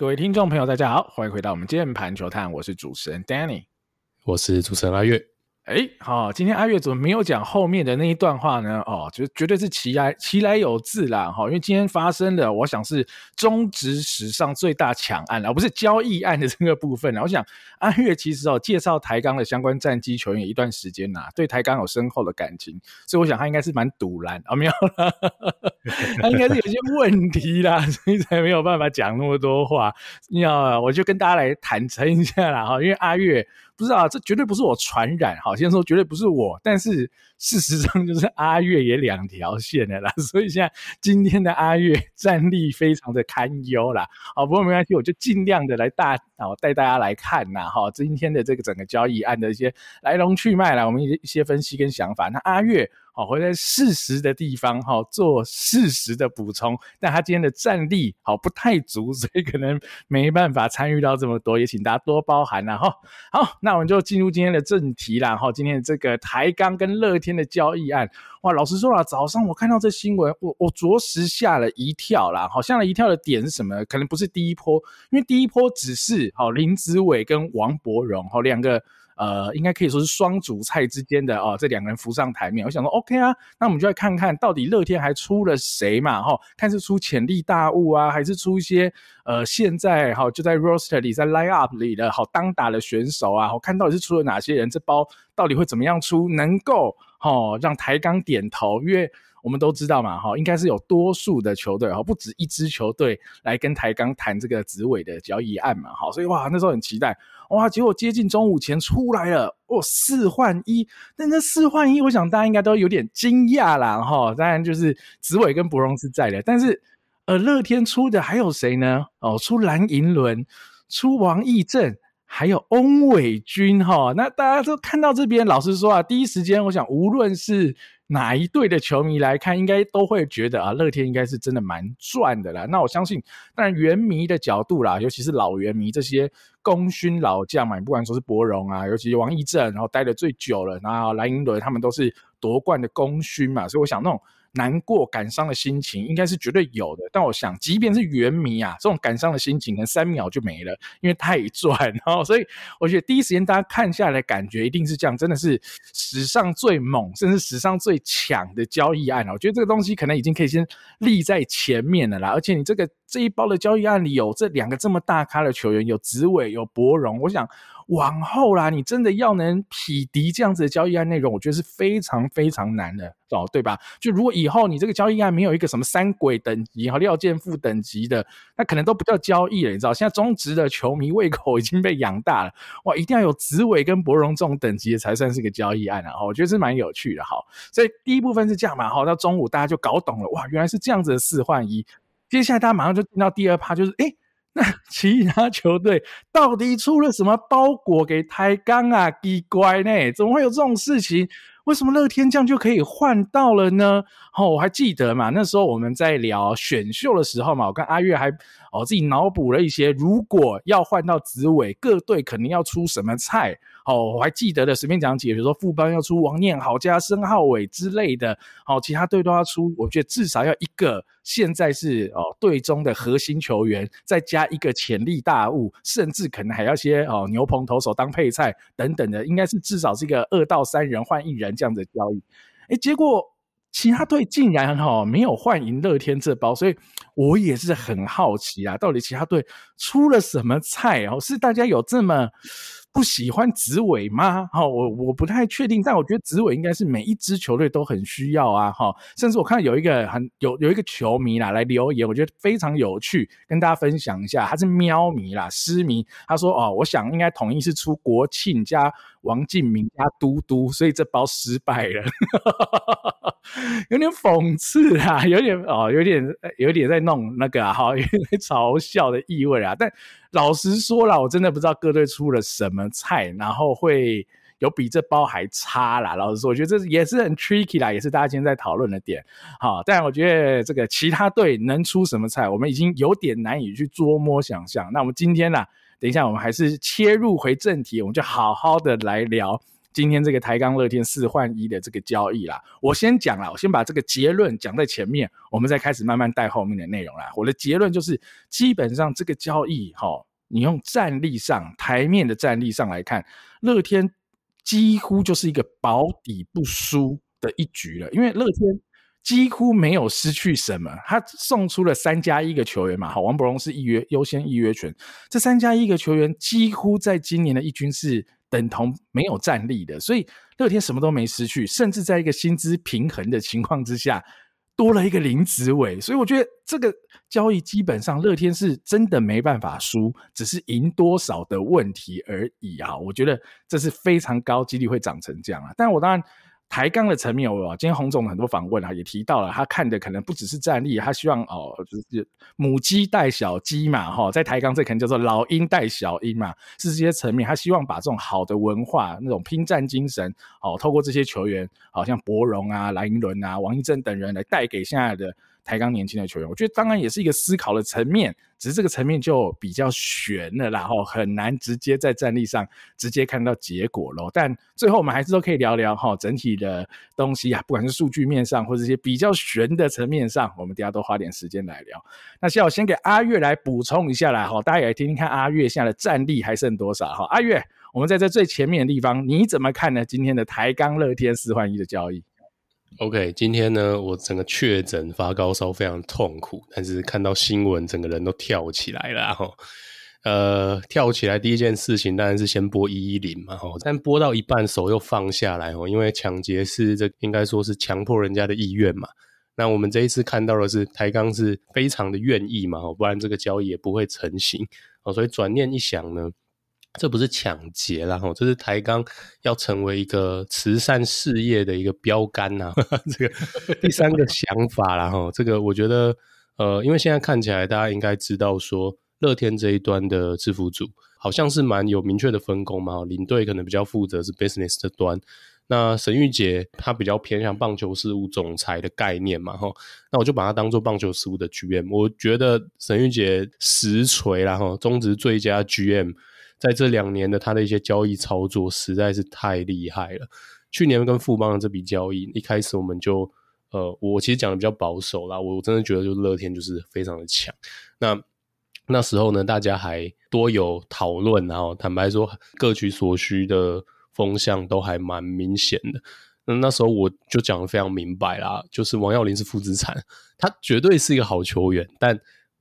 各位听众朋友，大家好，欢迎回到我们键盘球探，我是主持人 Danny，我是主持人阿月。哎，好，今天阿月怎么没有讲后面的那一段话呢？哦，就绝对是其来其来有自啦，哈，因为今天发生的，我想是中职史上最大抢案，而不是交易案的这个部分。我想阿月其实哦，介绍台钢的相关战机球员一段时间呐，对台钢有深厚的感情，所以我想他应该是蛮堵拦啊，没有啦，他应该是有些问题啦，所以才没有办法讲那么多话。要我就跟大家来坦诚一下啦，哈，因为阿月。不是啊，这绝对不是我传染。好，先说绝对不是我，但是事实上就是阿月也两条线的啦。所以现在今天的阿月战力非常的堪忧啦。好，不过没关系，我就尽量的来大好带大家来看呐。哈，今天的这个整个交易案的一些来龙去脉啦，我们一一些分析跟想法。那阿月。好，会在事实的地方哈做事实的补充，但他今天的战力好不太足，所以可能没办法参与到这么多，也请大家多包涵啦哈。好，那我们就进入今天的正题啦哈。今天的这个台钢跟乐天的交易案，哇，老实说啦，早上我看到这新闻，我我着实吓了一跳啦。好，吓了一跳的点是什么？可能不是第一波，因为第一波只是好林子伟跟王柏荣好两个。呃，应该可以说是双主菜之间的哦，这两个人浮上台面。我想说，OK 啊，那我们就来看看到底乐天还出了谁嘛？哈，看是出潜力大物啊，还是出一些呃，现在哈就在 roster 里，在 line up 里的好当打的选手啊。我看到底是出了哪些人？这包到底会怎么样出？能够哦让台钢点头？因为我们都知道嘛，哈，应该是有多数的球队哈，不止一支球队来跟台钢谈这个子伟的交易案嘛，哈，所以哇，那时候很期待，哇，结果接近中午前出来了，哦，四换一，那那四换一，我想大家应该都有点惊讶啦，哈，当然就是子伟跟柏融是在的，但是呃，乐天出的还有谁呢？哦，出蓝银伦，出王溢正，还有翁伟君，哈，那大家都看到这边，老实说啊，第一时间我想，无论是哪一队的球迷来看，应该都会觉得啊，乐天应该是真的蛮赚的啦。那我相信，当然原迷的角度啦，尤其是老原迷这些功勋老将嘛，不管说是柏融啊，尤其王溢正，然后待得最久了，然后蓝银伦他们都是夺冠的功勋嘛，所以我想那种。难过、感伤的心情应该是绝对有的，但我想，即便是原迷啊，这种感伤的心情可能三秒就没了，因为太赚。哦，所以我觉得第一时间大家看下来，感觉一定是这样，真的是史上最猛，甚至史上最强的交易案了。我觉得这个东西可能已经可以先立在前面了啦。而且你这个这一包的交易案里有这两个这么大咖的球员，有紫伟，有柏荣，我想。往后啦，你真的要能匹敌这样子的交易案内容，我觉得是非常非常难的，哦，对吧？就如果以后你这个交易案没有一个什么三鬼等级和廖健富等级的，那可能都不叫交易了，你知道？现在中职的球迷胃口已经被养大了，哇，一定要有紫伟跟柏荣这种等级的才算是个交易案啊！我觉得是蛮有趣的，哈。所以第一部分是这样嘛，哈，到中午大家就搞懂了，哇，原来是这样子的四换一。接下来大家马上就听到第二趴，就是诶 那其他球队到底出了什么包裹给台钢啊？奇怪呢，怎么会有这种事情？为什么乐天这样就可以换到了呢？哦，我还记得嘛，那时候我们在聊选秀的时候嘛，我跟阿月还哦自己脑补了一些，如果要换到紫伟，各队肯定要出什么菜。哦，我还记得的，随便讲几个，比如说副班要出王念好加申浩伟之类的，哦，其他队都要出，我觉得至少要一个现在是哦队中的核心球员，再加一个潜力大物，甚至可能还要些哦牛棚投手当配菜等等的，应该是至少是一个二到三人换一人这样的交易。诶，结果其他队竟然哈、哦、没有换赢乐天这包，所以我也是很好奇啊，到底其他队出了什么菜哦？是大家有这么？不喜欢紫伟吗？哈，我我不太确定，但我觉得紫伟应该是每一支球队都很需要啊，哈。甚至我看有一个很有有一个球迷啦来留言，我觉得非常有趣，跟大家分享一下。他是喵迷啦，狮迷。他说：“哦，我想应该统一是出国庆加王敬明加嘟嘟，所以这包失败了。”有点讽刺啊，有点哦，有点有点在弄那个哈、啊，有点嘲笑的意味啊，但。老实说了，我真的不知道各队出了什么菜，然后会有比这包还差啦。老实说，我觉得这也是很 tricky 啦，也是大家今天在讨论的点。好，但我觉得这个其他队能出什么菜，我们已经有点难以去捉摸想象。那我们今天呢，等一下我们还是切入回正题，我们就好好的来聊今天这个台钢乐天四换一的这个交易啦。我先讲啦，我先把这个结论讲在前面，我们再开始慢慢带后面的内容啦。我的结论就是，基本上这个交易哈，你用战力上台面的战力上来看，乐天几乎就是一个保底不输的一局了，因为乐天。几乎没有失去什么，他送出了三加一个球员嘛，好，王柏融是预约优先预约权，这三加一个球员几乎在今年的一军是等同没有战力的，所以乐天什么都没失去，甚至在一个薪资平衡的情况之下，多了一个林子伟，所以我觉得这个交易基本上乐天是真的没办法输，只是赢多少的问题而已啊，我觉得这是非常高几率会长成这样啊，但我当然。台钢的层面，我今天洪总很多访问啊，也提到了他看的可能不只是战力，他希望哦，就是母鸡带小鸡嘛，哈，在台钢这可能叫做老鹰带小鹰嘛，是这些层面，他希望把这种好的文化、那种拼战精神，哦，透过这些球员，好像博荣啊、蓝银伦啊、王义正等人来带给现在的。台钢年轻的球员，我觉得当然也是一个思考的层面，只是这个层面就比较悬了，然后很难直接在战力上直接看到结果咯。但最后我们还是都可以聊聊哈，整体的东西啊，不管是数据面上或者一些比较悬的层面上，我们等下都花点时间来聊。那先我先给阿月来补充一下啦，哈，大家也来听听看阿月现在的战力还剩多少哈。阿月，我们在这最前面的地方，你怎么看呢？今天的台钢乐天四换一的交易？OK，今天呢，我整个确诊发高烧，非常痛苦。但是看到新闻，整个人都跳起来了哈。呃，跳起来第一件事情当然是先拨一一零嘛哈，但拨到一半手又放下来哦，因为抢劫是这应该说是强迫人家的意愿嘛。那我们这一次看到的是台钢是非常的愿意嘛，不然这个交易也不会成型哦。所以转念一想呢。这不是抢劫啦，吼，这是台钢要成为一个慈善事业的一个标杆呐。这个第三个想法啦，吼，这个我觉得，呃，因为现在看起来大家应该知道说，乐天这一端的制服组好像是蛮有明确的分工嘛，领队可能比较负责是 business 的端，那沈玉杰他比较偏向棒球事务总裁的概念嘛，吼，那我就把他当做棒球事务的 GM，我觉得沈玉杰实锤啦，吼，中职最佳 GM。在这两年的他的一些交易操作实在是太厉害了。去年跟富邦的这笔交易，一开始我们就呃，我其实讲的比较保守啦，我真的觉得就乐天就是非常的强。那那时候呢，大家还多有讨论，然后坦白说各取所需的风向都还蛮明显的。那那时候我就讲的非常明白啦，就是王耀林是负资产，他绝对是一个好球员，但。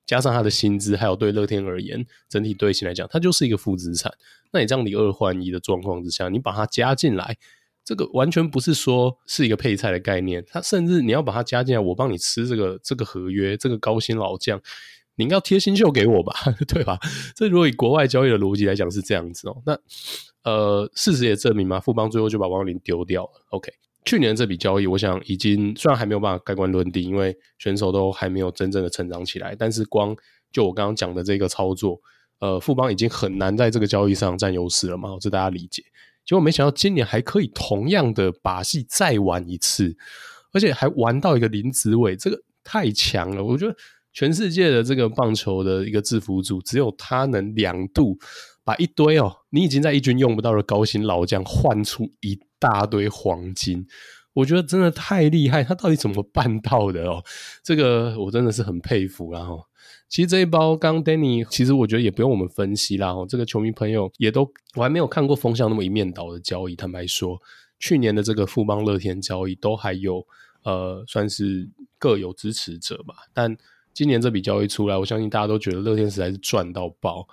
加上他的薪资，还有对乐天而言，整体队形来讲，他就是一个负资产。那你这样你二换一的状况之下，你把它加进来，这个完全不是说是一个配菜的概念。他甚至你要把它加进来，我帮你吃这个这个合约，这个高薪老将，你应该要贴新秀给我吧，对吧？这如果以国外交易的逻辑来讲是这样子哦。那呃，事实也证明嘛，富邦最后就把王林丢掉了。OK。去年这笔交易，我想已经虽然还没有办法盖棺论定，因为选手都还没有真正的成长起来。但是光就我刚刚讲的这个操作，呃，富邦已经很难在这个交易上占优势了嘛，这大家理解。结果没想到今年还可以同样的把戏再玩一次，而且还玩到一个林子伟，这个太强了。我觉得全世界的这个棒球的一个制服组，只有他能两度把一堆哦，你已经在一军用不到的高薪老将换出一。大堆黄金，我觉得真的太厉害，他到底怎么办到的哦？这个我真的是很佩服啦哈。其实这一包刚 Danny，其实我觉得也不用我们分析啦哦。这个球迷朋友也都，我还没有看过风向那么一面倒的交易。坦白说，去年的这个富邦乐天交易都还有呃，算是各有支持者吧。但今年这笔交易出来，我相信大家都觉得乐天实在是赚到爆。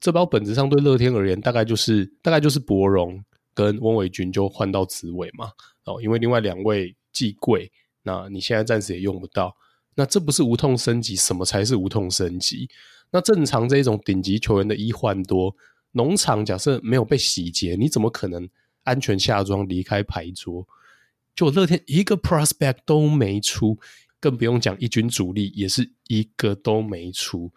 这包本质上对乐天而言，大概就是大概就是柏融。跟翁伟军就换到子伟嘛，哦，因为另外两位既贵，那你现在暂时也用不到，那这不是无痛升级，什么才是无痛升级？那正常这种顶级球员的一换多，农场假设没有被洗劫，你怎么可能安全下庄离开牌桌？就乐天一个 prospect 都没出，更不用讲一军主力也是一个都没出。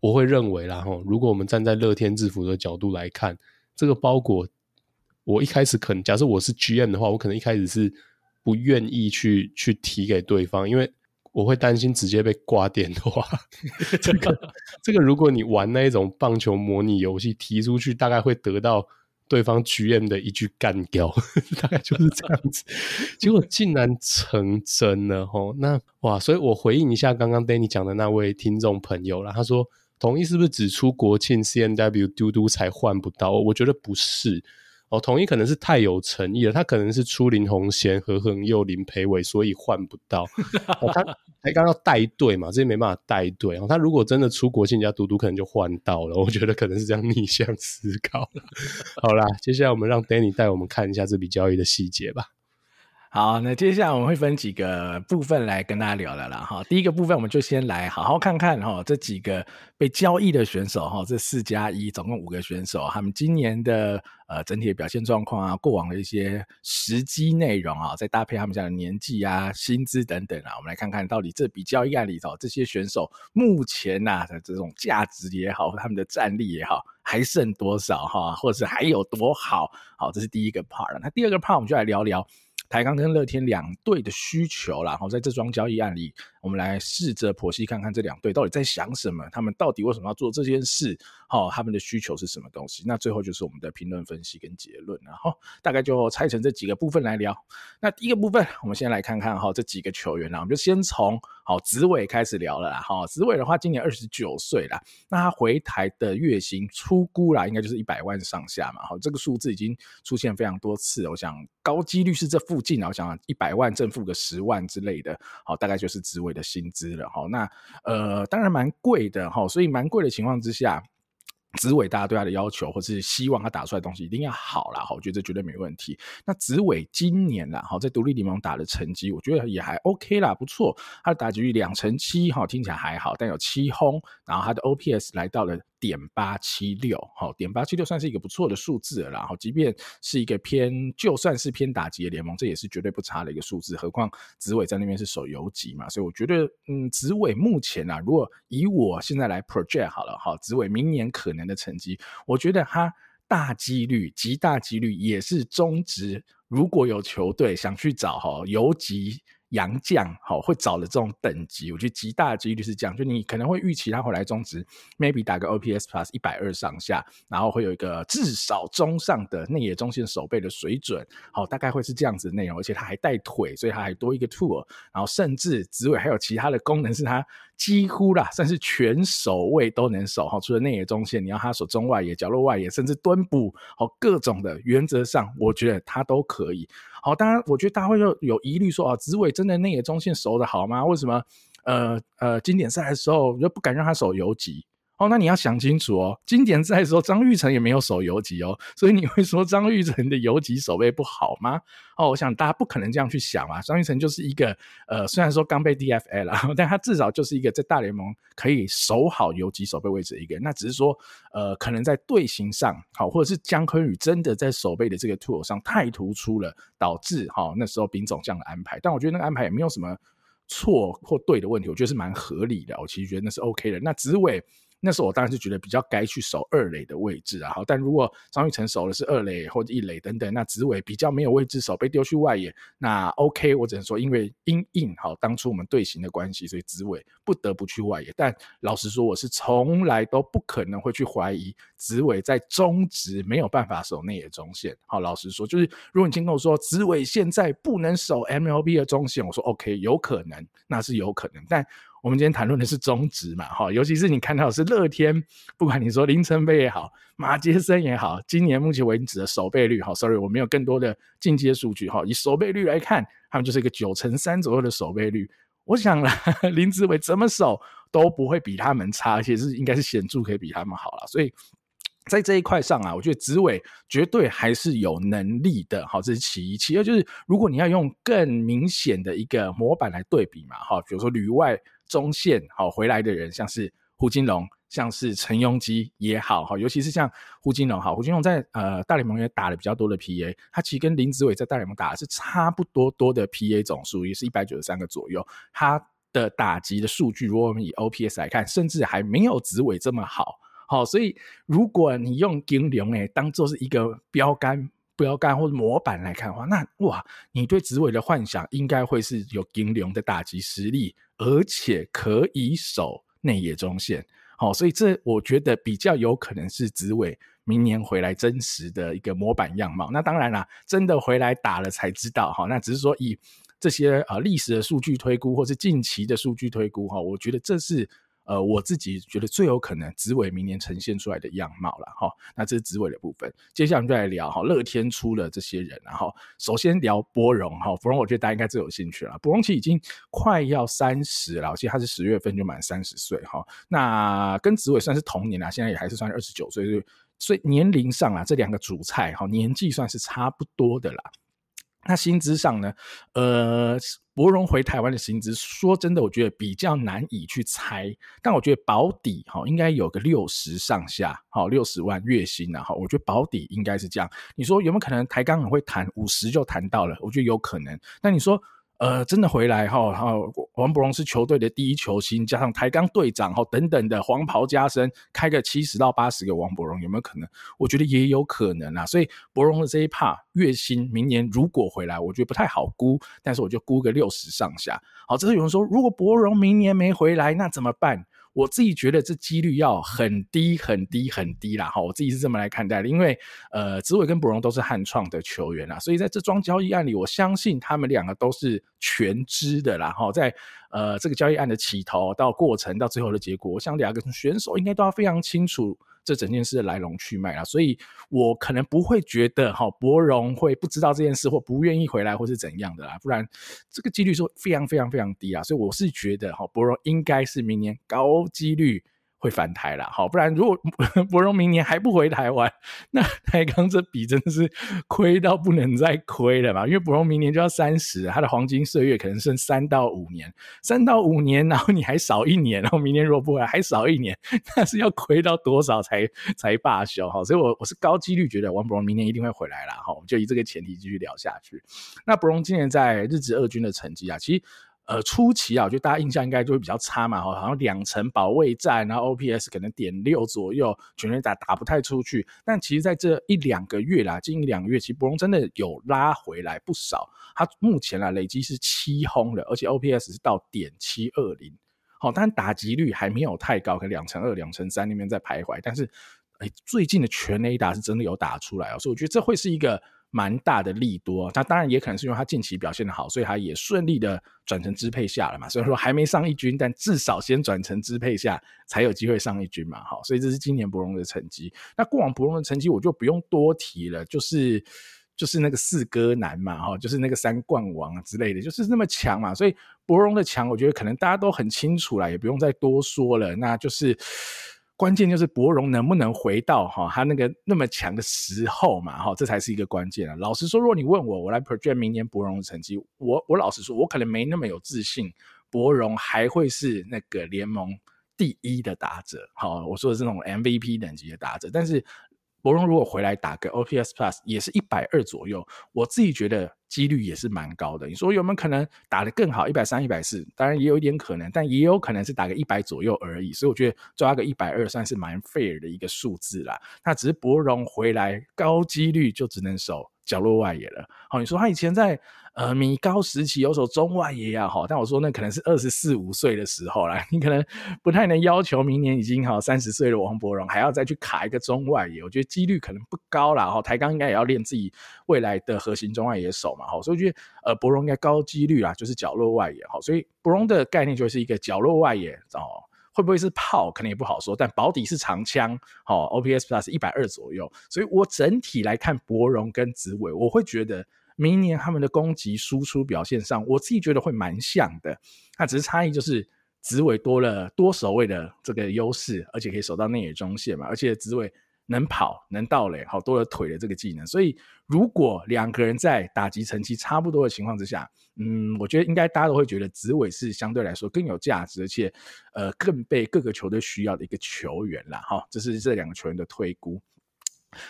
我会认为啦，哈，如果我们站在乐天制服的角度来看，这个包裹。我一开始可能，假设我是 GM 的话，我可能一开始是不愿意去去提给对方，因为我会担心直接被挂电的话，这个这个如果你玩那一种棒球模拟游戏，提出去大概会得到对方 GM 的一句干掉，大概就是这样子。结果竟然成真了齁！那哇，所以我回应一下刚刚 Danny 讲的那位听众朋友啦，他说统一是不是只出国庆 CNW 嘟嘟才换不到？我觉得不是。哦，统一可能是太有诚意了，他可能是出林红贤、何恒佑、林培伟，所以换不到。他才刚要带队嘛，这些没办法带队。哦，他如果真的出国，人家嘟嘟可能就换到了。我觉得可能是这样逆向思考。好啦，接下来我们让 Danny 带我们看一下这笔交易的细节吧。好，那接下来我们会分几个部分来跟大家聊聊了哈。第一个部分，我们就先来好好看看哈这几个被交易的选手哈，这四加一总共五个选手，他们今年的呃整体的表现状况啊，过往的一些实际内容啊，再搭配他们家的年纪啊、薪资等等啊，我们来看看到底这笔交易案里头这些选手目前呐、啊、的这种价值也好，他们的战力也好，还剩多少哈，或者是还有多好？好，这是第一个 part。那第二个 part 我们就来聊聊。台钢跟乐天两队的需求，然后在这桩交易案里，我们来试着剖析看看这两队到底在想什么，他们到底为什么要做这件事？好，他们的需求是什么东西？那最后就是我们的评论分析跟结论，然后大概就拆成这几个部分来聊。那第一个部分，我们先来看看哈这几个球员啦，我们就先从好子伟开始聊了啦。哈，子伟的话今年二十九岁啦，那他回台的月薪出估啦，应该就是一百万上下嘛。好，这个数字已经出现非常多次，我想高几率是这附。近，我想一百万正负个十万之类的，好，大概就是子伟的薪资了，哈，那呃，当然蛮贵的，哈，所以蛮贵的情况之下。紫伟，大家对他的要求，或是希望他打出来东西一定要好啦，我觉得这绝对没问题。那紫伟今年啦，好在独立联盟打的成绩，我觉得也还 OK 啦，不错。他的打击率两成七，哈，听起来还好，但有七轰，然后他的 OPS 来到了点八七六，好，点八七六算是一个不错的数字了啦。好，即便是一个偏，就算是偏打击的联盟，这也是绝对不差的一个数字。何况紫伟在那边是守游击嘛，所以我觉得，嗯，紫伟目前啊，如果以我现在来 project 好了，好，紫伟明年可能。的成绩，我觉得他大几率、极大几率也是中职。如果有球队想去找哈游击。洋将好会找的这种等级，我觉得极大的几率是这样，就你可能会预期他回来中职，maybe 打个 OPS plus 一百二上下，然后会有一个至少中上的内野中线守备的水准，好，大概会是这样子的内容，而且他还带腿，所以他还多一个 tool，然后甚至子伟还有其他的功能，是他几乎啦算是全守卫都能守，好，除了内野中线，你要他守中外野、角落外野，甚至蹲捕，好，各种的原则上，我觉得他都可以。好，当然，我觉得大家会有有疑虑说啊，子伟真的内野中线守的好吗？为什么呃呃经典赛的时候就不敢让他守游击？哦，那你要想清楚哦，经典赛的时候张玉成也没有守游击哦，所以你会说张玉成的游击守备不好吗？哦，我想大家不可能这样去想啊，张玉成就是一个呃，虽然说刚被 DFA 了，但他至少就是一个在大联盟可以守好游击守备位置的一个人，那只是说呃，可能在队形上好，或者是姜坤宇真的在守备的这个 tool 上太突出了，导致哈那时候丙总这样的安排，但我觉得那个安排也没有什么错或对的问题，我觉得是蛮合理的，我其实觉得那是 OK 的。那子伟。那时候我当然是觉得比较该去守二垒的位置啊，好，但如果张玉成守的是二垒或者一垒等等，那紫伟比较没有位置守，被丢去外野，那 OK，我只能说因为因应好当初我们队形的关系，所以紫伟不得不去外野。但老实说，我是从来都不可能会去怀疑紫伟在中职没有办法守内野中线。好，老实说，就是如果你听跟我说紫伟现在不能守 MLB 的中线，我说 OK，有可能，那是有可能，但。我们今天谈论的是中职嘛，哈，尤其是你看到是乐天，不管你说林承飞也好，马杰森也好，今年目前为止的守备率，哈，sorry，我没有更多的进阶数据，哈，以守备率来看，他们就是一个九成三左右的守备率。我想，林子伟怎么守都不会比他们差，而且是应该是显著可以比他们好了。所以在这一块上啊，我觉得子伟绝对还是有能力的，好，这是其一。其二就是，如果你要用更明显的一个模板来对比嘛，哈，比如说旅外。中线好回来的人，像是胡金龙，像是陈庸基也好哈，尤其是像胡金龙哈，胡金龙在呃大联盟也打了比较多的 PA，他其实跟林子伟在大联盟打的是差不多多的 PA 总数，也是一百九十三个左右。他的打击的数据，如果我们以 OPS 来看，甚至还没有子伟这么好。好，所以如果你用金龙诶当做是一个标杆。标杆或者模板来看的话，那哇，你对子伟的幻想应该会是有金龙的打击实力，而且可以守内野中线。好，所以这我觉得比较有可能是紫伟明年回来真实的一个模板样貌。那当然啦，真的回来打了才知道哈。那只是说以这些呃历史的数据推估，或是近期的数据推估哈，我觉得这是。呃，我自己觉得最有可能紫伟明年呈现出来的样貌了哈。那这是紫伟的部分，接下来我们就来聊哈乐天出了这些人，然后首先聊柏融哈，柏融我觉得大家应该最有兴趣了。柏融其实已经快要三十了，其实他是十月份就满三十岁哈。那跟紫伟算是同年啦，现在也还是算二十九岁，所以年龄上啊，这两个主菜哈年纪算是差不多的啦。那薪资上呢？呃，柏融回台湾的薪资，说真的，我觉得比较难以去猜。但我觉得保底哈，应该有个六十上下，好六十万月薪啊，哈，我觉得保底应该是这样。你说有没有可能台钢很会谈五十就谈到了？我觉得有可能。那你说？呃，真的回来哈，然后王博荣是球队的第一球星，加上台钢队长哈等等的黄袍加身，开个七十到八十个王博荣有没有可能？我觉得也有可能啊。所以柏荣的这一趴月薪明年如果回来，我觉得不太好估，但是我就估个六十上下。好，这是有人说，如果柏荣明年没回来，那怎么办？我自己觉得这几率要很低很低很低啦，哈，我自己是这么来看待的，因为呃，子伟跟柏融都是汉创的球员啦，所以在这桩交易案里，我相信他们两个都是全知的啦，哈，在呃这个交易案的起头到过程到最后的结果，我想两个选手应该都要非常清楚。这整件事的来龙去脉啊，所以我可能不会觉得哈博融会不知道这件事或不愿意回来或是怎样的啦，不然这个几率是非常非常非常低啊，所以我是觉得哈博融应该是明年高几率。会返台了，好，不然如果伯 荣明年还不回台湾，那台钢这笔真的是亏到不能再亏了嘛？因为伯荣明年就要三十，他的黄金岁月可能剩三到五年，三到五年，然后你还少一年，然后明年如果不回来还少一年，那是要亏到多少才才罢休？哈，所以我我是高几率觉得王伯荣明年一定会回来了，哈，我们就以这个前提继续聊下去。那伯荣今年在日职二军的成绩啊，其实。呃，初期啊，我觉得大家印象应该就会比较差嘛，好像两层保卫战，然后 OPS 可能点六左右，全垒打打不太出去。但其实在这一两个月啦，近一两个月，其实博龙真的有拉回来不少。他目前啊累积是七轰了，而且 OPS 是到点七二零。好，但打击率还没有太高，可能两成二、两成三那边在徘徊。但是，哎，最近的全垒打是真的有打出来哦，所以我觉得这会是一个。蛮大的利多，那当然也可能是因为他近期表现的好，所以他也顺利的转成支配下了嘛。虽然说还没上一军，但至少先转成支配下才有机会上一军嘛。好，所以这是今年柏融的成绩。那过往柏融的成绩我就不用多提了，就是就是那个四哥男嘛，哈，就是那个三冠王之类的，就是那么强嘛。所以柏融的强，我觉得可能大家都很清楚了，也不用再多说了。那就是。关键就是博荣能不能回到哈他那个那么强的时候嘛哈，这才是一个关键啊。老实说，如果你问我，我来 project 明年博荣的成绩，我我老实说，我可能没那么有自信，博荣还会是那个联盟第一的打者。好，我说的这种 MVP 等级的打者，但是。博龙如果回来打个 OPS Plus 也是一百二左右，我自己觉得几率也是蛮高的。你说有没有可能打得更好？一百三、一百四，当然也有一点可能，但也有可能是打个一百左右而已。所以我觉得抓个一百二算是蛮 fair 的一个数字啦。那只是博龙回来高几率就只能守角落外野了。好，你说他以前在。呃，米高时期有手中外野呀，哈，但我说那可能是二十四五岁的时候啦，你可能不太能要求明年已经好三十岁的王柏荣还要再去卡一个中外野，我觉得几率可能不高啦。哈，台钢应该也要练自己未来的核心中外野手嘛，哈，所以我觉得呃柏荣应该高几率啊，就是角落外野，哈，所以柏荣的概念就是一个角落外野哦，会不会是炮，可能也不好说，但保底是长枪，好，OPS Plus 一百二左右，所以我整体来看柏荣跟子伟，我会觉得。明年他们的攻击输出表现上，我自己觉得会蛮像的。那只是差异就是紫伟多了多守卫的这个优势，而且可以守到内野中线嘛。而且紫伟能跑能到垒，好多了腿的这个技能。所以如果两个人在打击成绩差不多的情况之下，嗯，我觉得应该大家都会觉得紫伟是相对来说更有价值，而且呃更被各个球队需要的一个球员啦。哈，这是这两个球员的推估。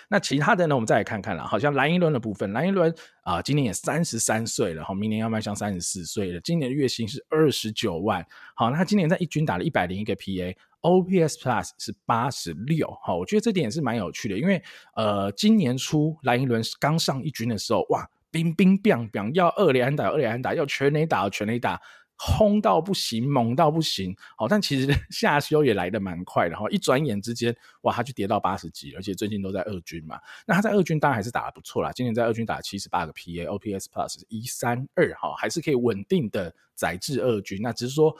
那其他的呢？我们再来看看啦。好像蓝一伦的部分，蓝一伦啊，今年也三十三岁了，好，明年要迈向三十四岁了。今年的月薪是二十九万，好，那他今年在一军打了一百零一个 PA，OPS Plus 是八十六，好，我觉得这点也是蛮有趣的，因为呃，今年初蓝一伦刚上一军的时候，哇，冰冰冰冰，要二垒安打二垒安打，要全垒打全垒打。轰到不行，猛到不行，好，但其实 下修也来得蛮快的哈，一转眼之间，哇，他就跌到八十几，而且最近都在二军嘛，那他在二军当然还是打得不错啦，今年在二军打七十八个 PA，OPS Plus 一三二，哈，还是可以稳定的载至二军，那只是说，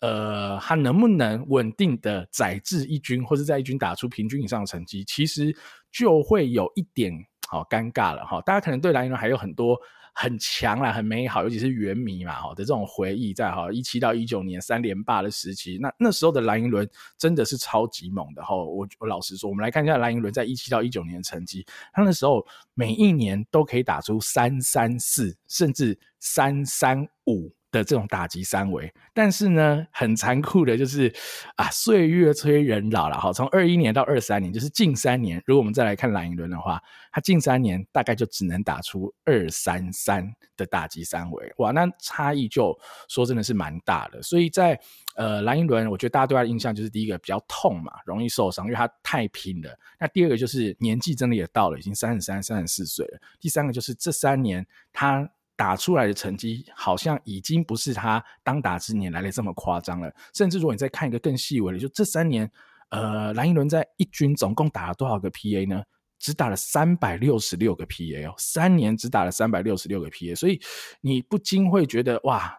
呃，他能不能稳定的载至一军，或者在一军打出平均以上的成绩，其实就会有一点好尴尬了哈，大家可能对蓝寅伦还有很多。很强啦，很美好，尤其是原迷嘛，哈的这种回忆在哈一七到一九年三连霸的时期，那那时候的蓝银轮真的是超级猛的哈。我我老实说，我们来看一下蓝银轮在一七到一九年的成绩，他那时候每一年都可以打出三三四，甚至三三五。的这种打击三围，但是呢，很残酷的就是啊，岁月催人老了哈。从二一年到二三年，就是近三年，如果我们再来看蓝寅伦的话，他近三年大概就只能打出二三三的打击三围，哇，那差异就说真的是蛮大的。所以在呃蓝寅伦，我觉得大家对他的印象就是第一个比较痛嘛，容易受伤，因为他太拼了。那第二个就是年纪真的也到了，已经三十三、三十四岁了。第三个就是这三年他。打出来的成绩好像已经不是他当打之年来的这么夸张了，甚至如果你再看一个更细微的，就这三年，呃，蓝寅伦在一军总共打了多少个 PA 呢？只打了三百六十六个 PA 哦，三年只打了三百六十六个 PA，所以你不禁会觉得哇。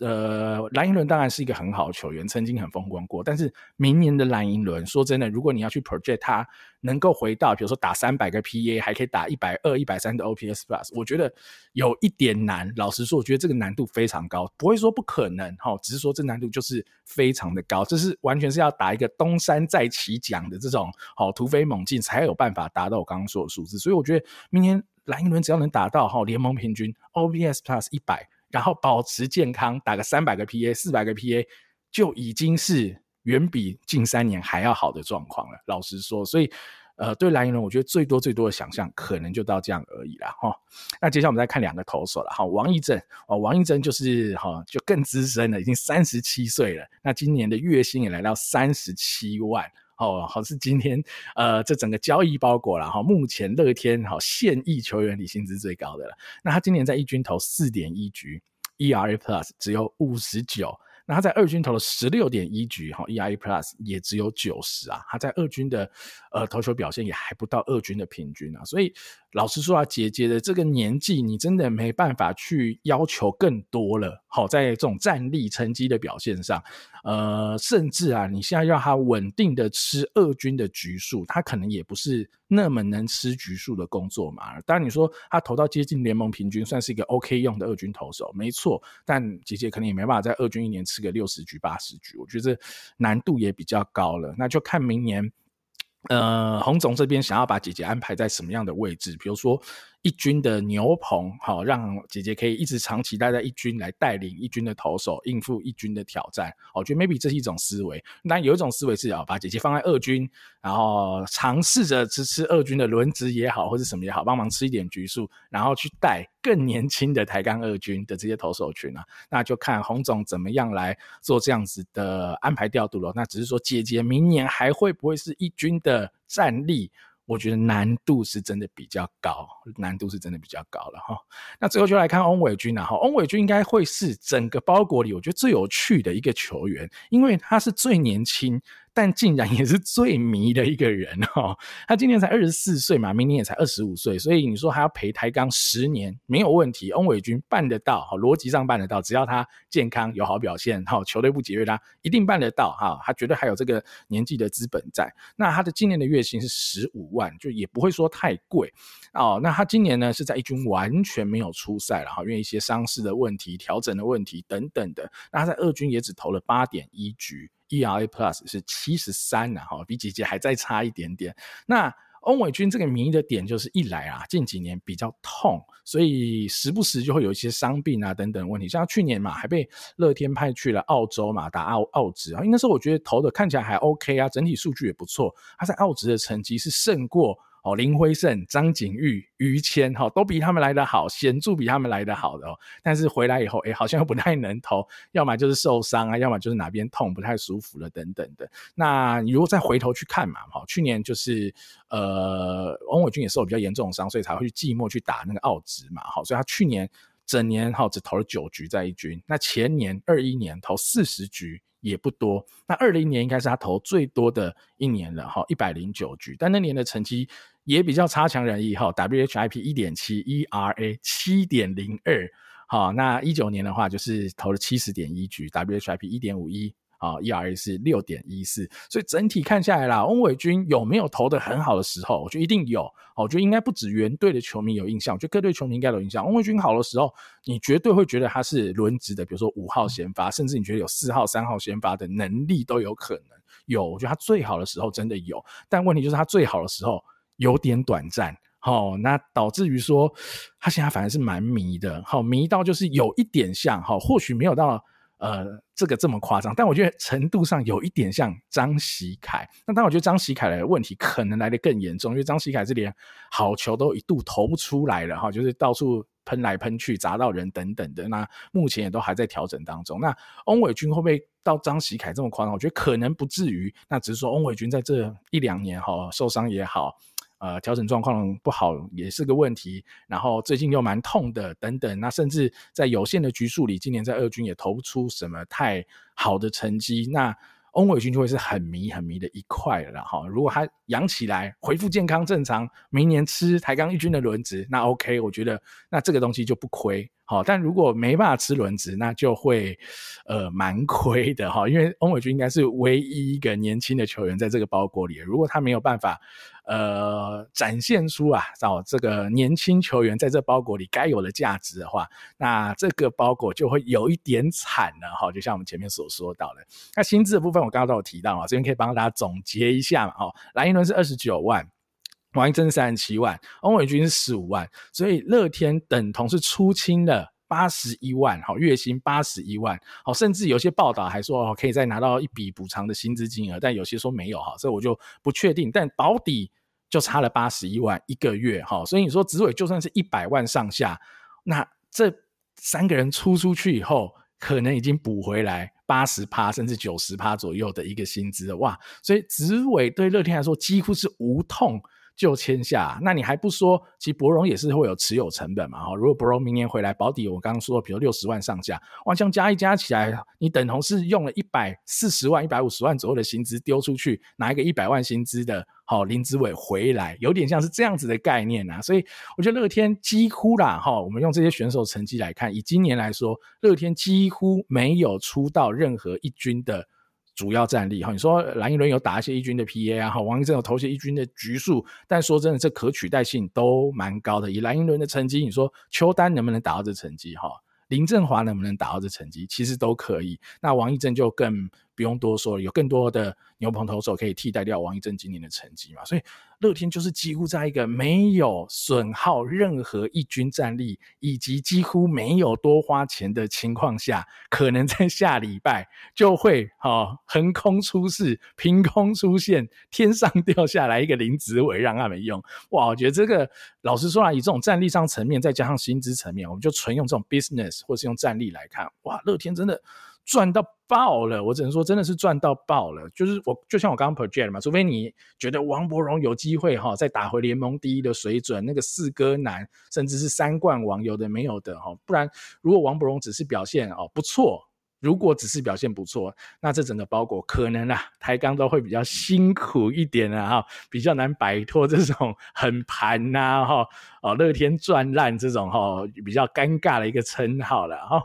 呃，蓝银伦当然是一个很好的球员，曾经很风光过。但是明年的蓝银伦，说真的，如果你要去 project 他能够回到，比如说打三百个 PA，还可以打一百二、一百三的 OPS Plus，我觉得有一点难。老实说，我觉得这个难度非常高，不会说不可能哈，只是说这难度就是非常的高，这是完全是要打一个东山再起奖的这种好突飞猛进，才有办法达到我刚刚说的数字。所以我觉得明年蓝银伦只要能打到哈联盟平均 OPS Plus 一百。然后保持健康，打个三百个 PA、四百个 PA，就已经是远比近三年还要好的状况了。老实说，所以呃，对蓝寅伦，我觉得最多最多的想象可能就到这样而已了哈。那接下来我们再看两个投手了哈，王溢正哦，王溢正就是哈，就更资深了，已经三十七岁了。那今年的月薪也来到三十七万哦，好是今天呃，这整个交易包裹了哈，目前乐天好现役球员里薪资最高的了。那他今年在一军投四点一局。ERA Plus 只有五十九，那他在二军投了十六点一局，哈，ERA Plus 也只有九十啊，他在二军的呃投球表现也还不到二军的平均啊，所以。老实说啊，姐姐的这个年纪，你真的没办法去要求更多了。好，在这种战力成绩的表现上，呃，甚至啊，你现在让他稳定的吃二军的局数，他可能也不是那么能吃局数的工作嘛。当然，你说他投到接近联盟平均，算是一个 OK 用的二军投手，没错。但姐姐可能也没办法在二军一年吃个六十局、八十局，我觉得难度也比较高了。那就看明年。呃，洪总这边想要把姐姐安排在什么样的位置？比如说。一军的牛棚，好让姐姐可以一直长期待在一军来带领一军的投手，应付一军的挑战。我觉得 maybe 这是一种思维。那有一种思维是啊，把姐姐放在二军，然后尝试着吃吃二军的轮值也好，或者什么也好，帮忙吃一点局数，然后去带更年轻的台钢二军的这些投手群啊。那就看洪总怎么样来做这样子的安排调度了。那只是说姐姐明年还会不会是一军的战力？我觉得难度是真的比较高，难度是真的比较高了哈。那最后就来看翁伟军了哈，翁伟军应该会是整个包裹里我觉得最有趣的一个球员，因为他是最年轻。但竟然也是最迷的一个人哦，他今年才二十四岁嘛，明年也才二十五岁，所以你说还要陪台钢十年没有问题，翁伟军办得到，哈，逻辑上办得到，只要他健康有好表现，哈，球队不解约他，一定办得到，哈，他绝对还有这个年纪的资本在。那他的今年的月薪是十五万，就也不会说太贵哦。那他今年呢是在一军完全没有出赛了，哈，因为一些伤势的问题、调整的问题等等的。那他在二军也只投了八点一局。ERA Plus 是七十三啊，哈，比姐姐还再差一点点。那翁伟军这个迷的点就是一来啊，近几年比较痛，所以时不时就会有一些伤病啊等等问题。像去年嘛，还被乐天派去了澳洲嘛，打澳澳职啊，那时候我觉得投的看起来还 OK 啊，整体数据也不错。他在澳职的成绩是胜过。哦，林辉胜、张景玉、于谦，哈，都比他们来得好，显著比他们来得好的哦。但是回来以后，哎，好像又不太能投，要么就是受伤啊，要么就是哪边痛不太舒服了等等的。那你如果再回头去看嘛，哈，去年就是呃，翁伟军也受比较严重的伤，所以才会去季末去打那个澳职嘛，好，所以他去年。整年哈只投了九局在一军，那前年二一年投四十局也不多，那二零年应该是他投最多的一年了哈，一百零九局，但那年的成绩也比较差强人意哈，WHIP 一点七，ERA 七点零二，好，那一九年的话就是投了七十点一局，WHIP 一点五一。啊，ERA 是六点一四，所以整体看下来啦，翁伟军有没有投得很好的时候？我觉得一定有。我觉得应该不止原队的球迷有印象，我觉得各队球迷应该有印象。翁伟军好的时候，你绝对会觉得他是轮值的，比如说五号先发，甚至你觉得有四号、三号先发的能力都有可能有。我觉得他最好的时候真的有，但问题就是他最好的时候有点短暂。好，那导致于说他现在反而是蛮迷的，好迷到就是有一点像，好或许没有到。呃，这个这么夸张，但我觉得程度上有一点像张喜凯。那当然，我觉得张喜凯的问题可能来得更严重，因为张喜凯是连好球都一度投不出来了哈，就是到处喷来喷去，砸到人等等的。那目前也都还在调整当中。那翁伟军会不会到张喜凯这么夸张？我觉得可能不至于。那只是说翁伟军在这一两年哈受伤也好。呃，调整状况不好也是个问题，然后最近又蛮痛的等等，那甚至在有限的局数里，今年在二军也投不出什么太好的成绩，那翁伟军就会是很迷很迷的一块了哈。如果他养起来，恢复健康正常，明年吃台钢一军的轮值，那 OK，我觉得那这个东西就不亏。好，但如果没办法吃轮值，那就会呃蛮亏的哈。因为翁伟军应该是唯一一个年轻的球员在这个包裹里，如果他没有办法呃展现出啊，找这个年轻球员在这包裹里该有的价值的话，那这个包裹就会有一点惨了哈。就像我们前面所说到的，那薪资的部分我刚刚都有提到啊，这边可以帮大家总结一下嘛。哦，蓝寅伦是二十九万。王一正三十七万，翁伟军是十五万，所以乐天等同是出清了八十一万，好，月薪八十一万，好，甚至有些报道还说可以再拿到一笔补偿的薪资金额，但有些说没有哈，所以我就不确定，但保底就差了八十一万一个月哈，所以你说子伟就算是一百万上下，那这三个人出出去以后，可能已经补回来八十趴甚至九十趴左右的一个薪资了哇，所以子伟对乐天来说几乎是无痛。就签下，那你还不说，其实博荣也是会有持有成本嘛，哈。如果博荣明年回来保底，我刚刚说，比如六十万上下，哇，这样加一加起来，你等同是用了一百四十万、一百五十万左右的薪资丢出去，拿一个一百万薪资的，好林子伟回来，有点像是这样子的概念啊。所以我觉得乐天几乎啦，哈，我们用这些选手成绩来看，以今年来说，乐天几乎没有出到任何一军的。主要战力哈，你说蓝一伦有打一些一军的 PA 啊，哈，王一正有投些一军的局数，但说真的，这可取代性都蛮高的。以蓝一伦的成绩，你说邱丹能不能达到这成绩哈？林振华能不能达到这成绩？其实都可以。那王一正就更不用多说了，有更多的牛棚投手可以替代掉王一正今年的成绩嘛，所以。乐天就是几乎在一个没有损耗任何一军战力，以及几乎没有多花钱的情况下，可能在下礼拜就会哈横空出世，凭空出现，天上掉下来一个林子伟让他们用。哇，我觉得这个老实说啊，以这种战力上层面，再加上薪资层面，我们就纯用这种 business 或是用战力来看，哇，乐天真的。赚到爆了，我只能说真的是赚到爆了。就是我就像我刚刚 project 嘛，除非你觉得王柏荣有机会哈，再打回联盟第一的水准，那个四哥男甚至是三冠王有的没有的哈，不然如果王柏荣只是表现哦不错。如果只是表现不错，那这整个包裹可能啊，抬杠都会比较辛苦一点啊，哈，比较难摆脱这种 很盘呐，哈，哦，乐天赚烂这种哈，比较尴尬的一个称号了，哈。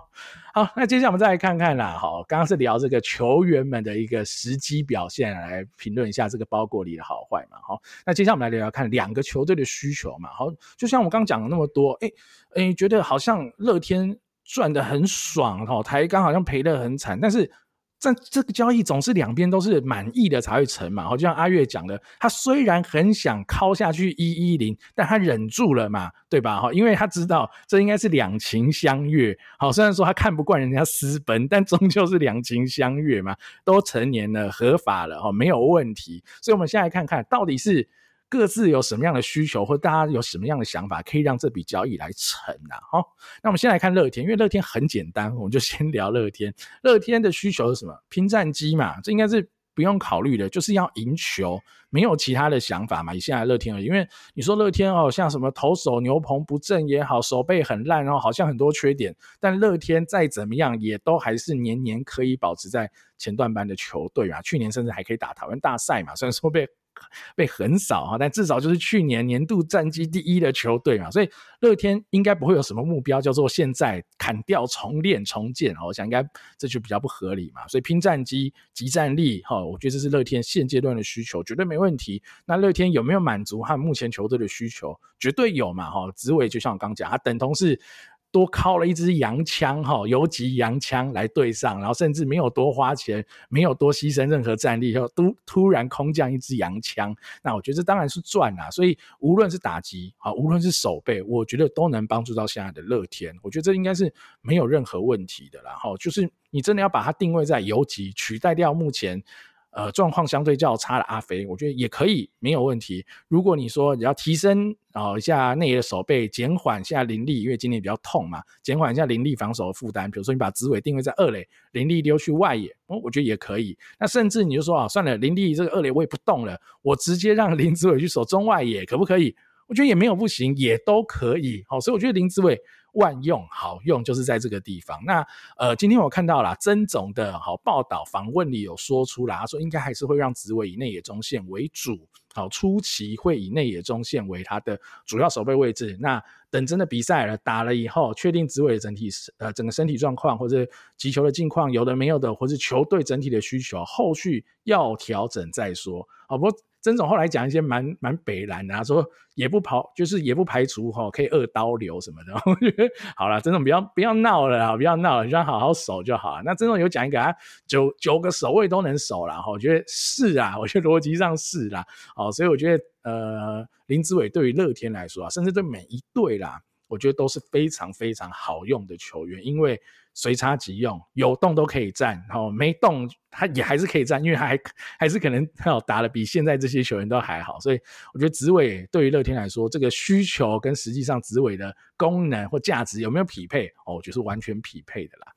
好，那接下来我们再来看看啦，哈，刚刚是聊这个球员们的一个实际表现，来评论一下这个包裹里的好坏嘛，哈。那接下来我们来聊聊看两个球队的需求嘛，好，就像我刚刚讲了那么多，哎，哎，觉得好像乐天。赚得很爽哈，台钢好像赔得很惨，但是在这个交易总是两边都是满意的才会成嘛。就像阿月讲的，他虽然很想敲下去一一零，但他忍住了嘛，对吧？哈，因为他知道这应该是两情相悦。好，虽然说他看不惯人家私奔，但终究是两情相悦嘛，都成年了，合法了哈，没有问题。所以我们现在看看到底是。各自有什么样的需求，或大家有什么样的想法，可以让这笔交易来成啊？好，那我们先来看乐天，因为乐天很简单，我们就先聊乐天。乐天的需求是什么？拼战机嘛，这应该是不用考虑的，就是要赢球，没有其他的想法嘛。以现在乐天而已，因为你说乐天哦，像什么投手牛棚不正也好，手背很烂，然后好像很多缺点，但乐天再怎么样，也都还是年年可以保持在前段班的球队啊。去年甚至还可以打台湾大赛嘛，虽然说被。被横扫哈，但至少就是去年年度战绩第一的球队嘛，所以乐天应该不会有什么目标叫做现在砍掉重练重建，我想应该这就比较不合理嘛。所以拼战绩、集战力哈，我觉得这是乐天现阶段的需求，绝对没问题。那乐天有没有满足他目前球队的需求？绝对有嘛哈。子伟就像我刚讲，他等同是。多靠了一支洋枪哈，游击洋枪来对上，然后甚至没有多花钱，没有多牺牲任何战力，就突突然空降一支洋枪，那我觉得这当然是赚啦。所以无论是打击啊，无论是守备，我觉得都能帮助到现在的乐天。我觉得这应该是没有任何问题的啦。哈，就是你真的要把它定位在游击，取代掉目前。呃，状况相对较差的阿飞，我觉得也可以没有问题。如果你说你要提升啊、一下内野的守备，减缓一下林立，因为今年比较痛嘛，减缓一下林立防守的负担。比如说你把子伟定位在二垒，林立丢去外野，哦，我觉得也可以。那甚至你就说啊，算了，林立这个二垒我也不动了，我直接让林子伟去守中外野，可不可以？我觉得也没有不行，也都可以。好，所以我觉得林子伟。万用好用就是在这个地方。那呃，今天我看到了曾总的好报道访问里有说出来，他说应该还是会让子伟以内野中线为主，好，初期会以内野中线为他的主要守备位置。那等真的比赛了打了以后，确定子伟整体呃整个身体状况或者击球的近况有的没有的，或是球队整体的需求，后续要调整再说。好，不过。曾总后来讲一些蛮蛮北烂的，他说也不跑，就是也不排除哈可以二刀流什么的。我觉得好了，曾总不要不要闹了啊，不要闹了，你让好好守就好。那曾总有讲一个啊，九九个守卫都能守了哈，我觉得是啊，我觉得逻辑上是啦。哦，所以我觉得呃林子伟对于乐天来说啊，甚至对每一队啦，我觉得都是非常非常好用的球员，因为。随插即用，有洞都可以站，然后没洞他也还是可以站，因为他还还是可能打的比现在这些球员都还好，所以我觉得紫伟对于乐天来说，这个需求跟实际上紫伟的功能或价值有没有匹配？哦，我觉得是完全匹配的啦。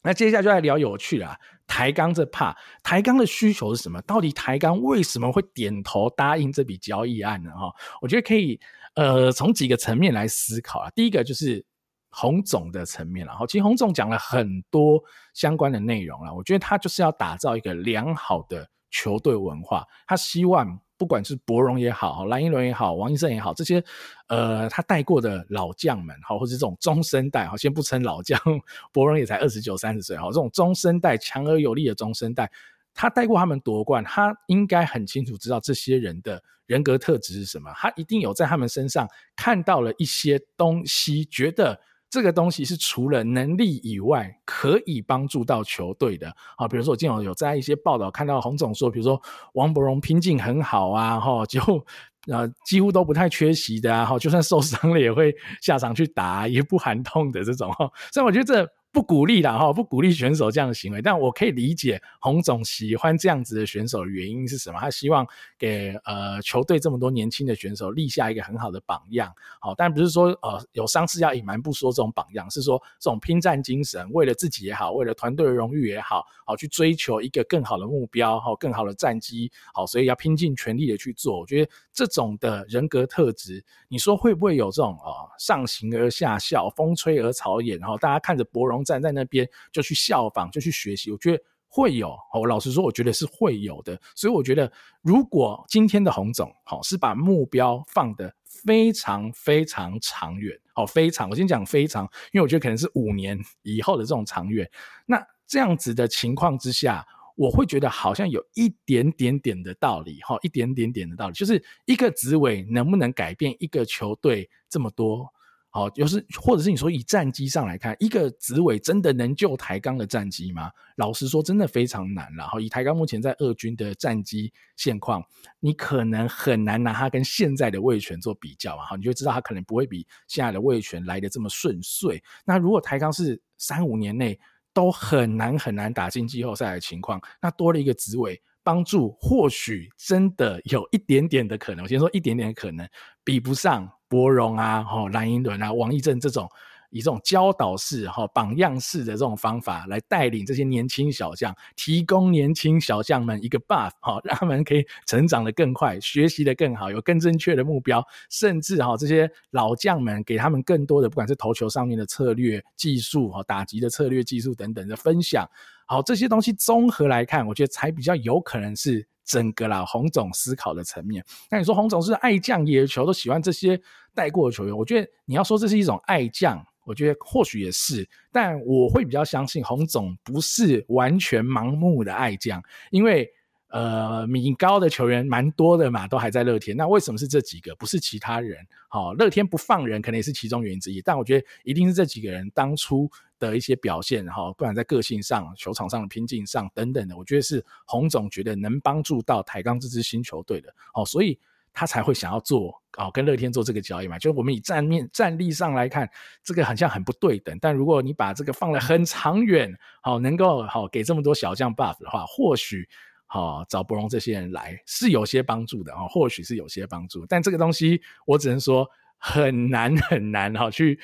那接下来就来聊有趣啦，台钢这 part，台钢的需求是什么？到底台钢为什么会点头答应这笔交易案呢？哈，我觉得可以呃从几个层面来思考啊。第一个就是。洪总的层面，然后其实洪总讲了很多相关的内容了。我觉得他就是要打造一个良好的球队文化。他希望不管是柏融也好，蓝寅伦也好，王医生也好，这些呃他带过的老将们，好，或者这种中生代，好，先不称老将，柏融也才二十九、三十岁，好，这种中生代强而有力的中生代，他带过他们夺冠，他应该很清楚知道这些人的人格特质是什么。他一定有在他们身上看到了一些东西，觉得。这个东西是除了能力以外，可以帮助到球队的啊。比如说，我今天有在一些报道看到洪总说，比如说王伯荣拼劲很好啊，哈，就呃几乎都不太缺席的啊，哈，就算受伤了也会下场去打，也不喊痛的这种哈。所以我觉得这。不鼓励啦哈，不鼓励选手这样的行为，但我可以理解洪总喜欢这样子的选手的原因是什么？他希望给呃球队这么多年轻的选手立下一个很好的榜样。好，但不是说呃有伤势要隐瞒不说这种榜样，是说这种拼战精神，为了自己也好，为了团队的荣誉也好，好去追求一个更好的目标，好更好的战绩，好，所以要拼尽全力的去做。我觉得这种的人格特质，你说会不会有这种啊、呃、上行而下效，风吹而草野，然后大家看着伯荣站在那边就去效仿，就去学习，我觉得会有。我老实说，我觉得是会有的。所以我觉得，如果今天的洪总好是把目标放得非常非常长远，好，非常，我先讲非常，因为我觉得可能是五年以后的这种长远。那这样子的情况之下，我会觉得好像有一点点点的道理，哈，一点点点的道理，就是一个职位能不能改变一个球队这么多。好，就是或者是你说以战机上来看，一个子伟真的能救台钢的战机吗？老实说，真的非常难了。然后以台钢目前在二军的战机现况，你可能很难拿它跟现在的味全做比较啊。好，你就知道它可能不会比现在的味全来得这么顺遂。那如果台钢是三五年内都很难很难打进季后赛的情况，那多了一个子伟帮助，或许真的有一点点的可能。我先说一点点可能，比不上。柏融啊，吼蓝寅伦啊，王溢正这种以这种教导式哈榜样式的这种方法来带领这些年轻小将，提供年轻小将们一个 buff 哈，让他们可以成长得更快，学习得更好，有更正确的目标，甚至哈这些老将们给他们更多的不管是投球上面的策略、技术哈、打击的策略、技术等等的分享。好，这些东西综合来看，我觉得才比较有可能是整个啦洪总思考的层面。那你说洪总是爱将野球，都喜欢这些带过的球员，我觉得你要说这是一种爱将。我觉得或许也是，但我会比较相信洪总不是完全盲目的爱将，因为呃米高的球员蛮多的嘛，都还在乐天。那为什么是这几个，不是其他人？好、哦，乐天不放人，可能也是其中原因之一。但我觉得一定是这几个人当初的一些表现，哈、哦，不管在个性上、球场上的拼劲上等等的，我觉得是洪总觉得能帮助到台钢这支新球队的。哦，所以。他才会想要做哦，跟乐天做这个交易嘛。就是我们以战面战力上来看，这个好像很不对等。但如果你把这个放得很长远，好，能够好给这么多小将 buff 的话，或许好找柏融这些人来是有些帮助的哦，或许是有些帮助。但这个东西我只能说很难很难哈去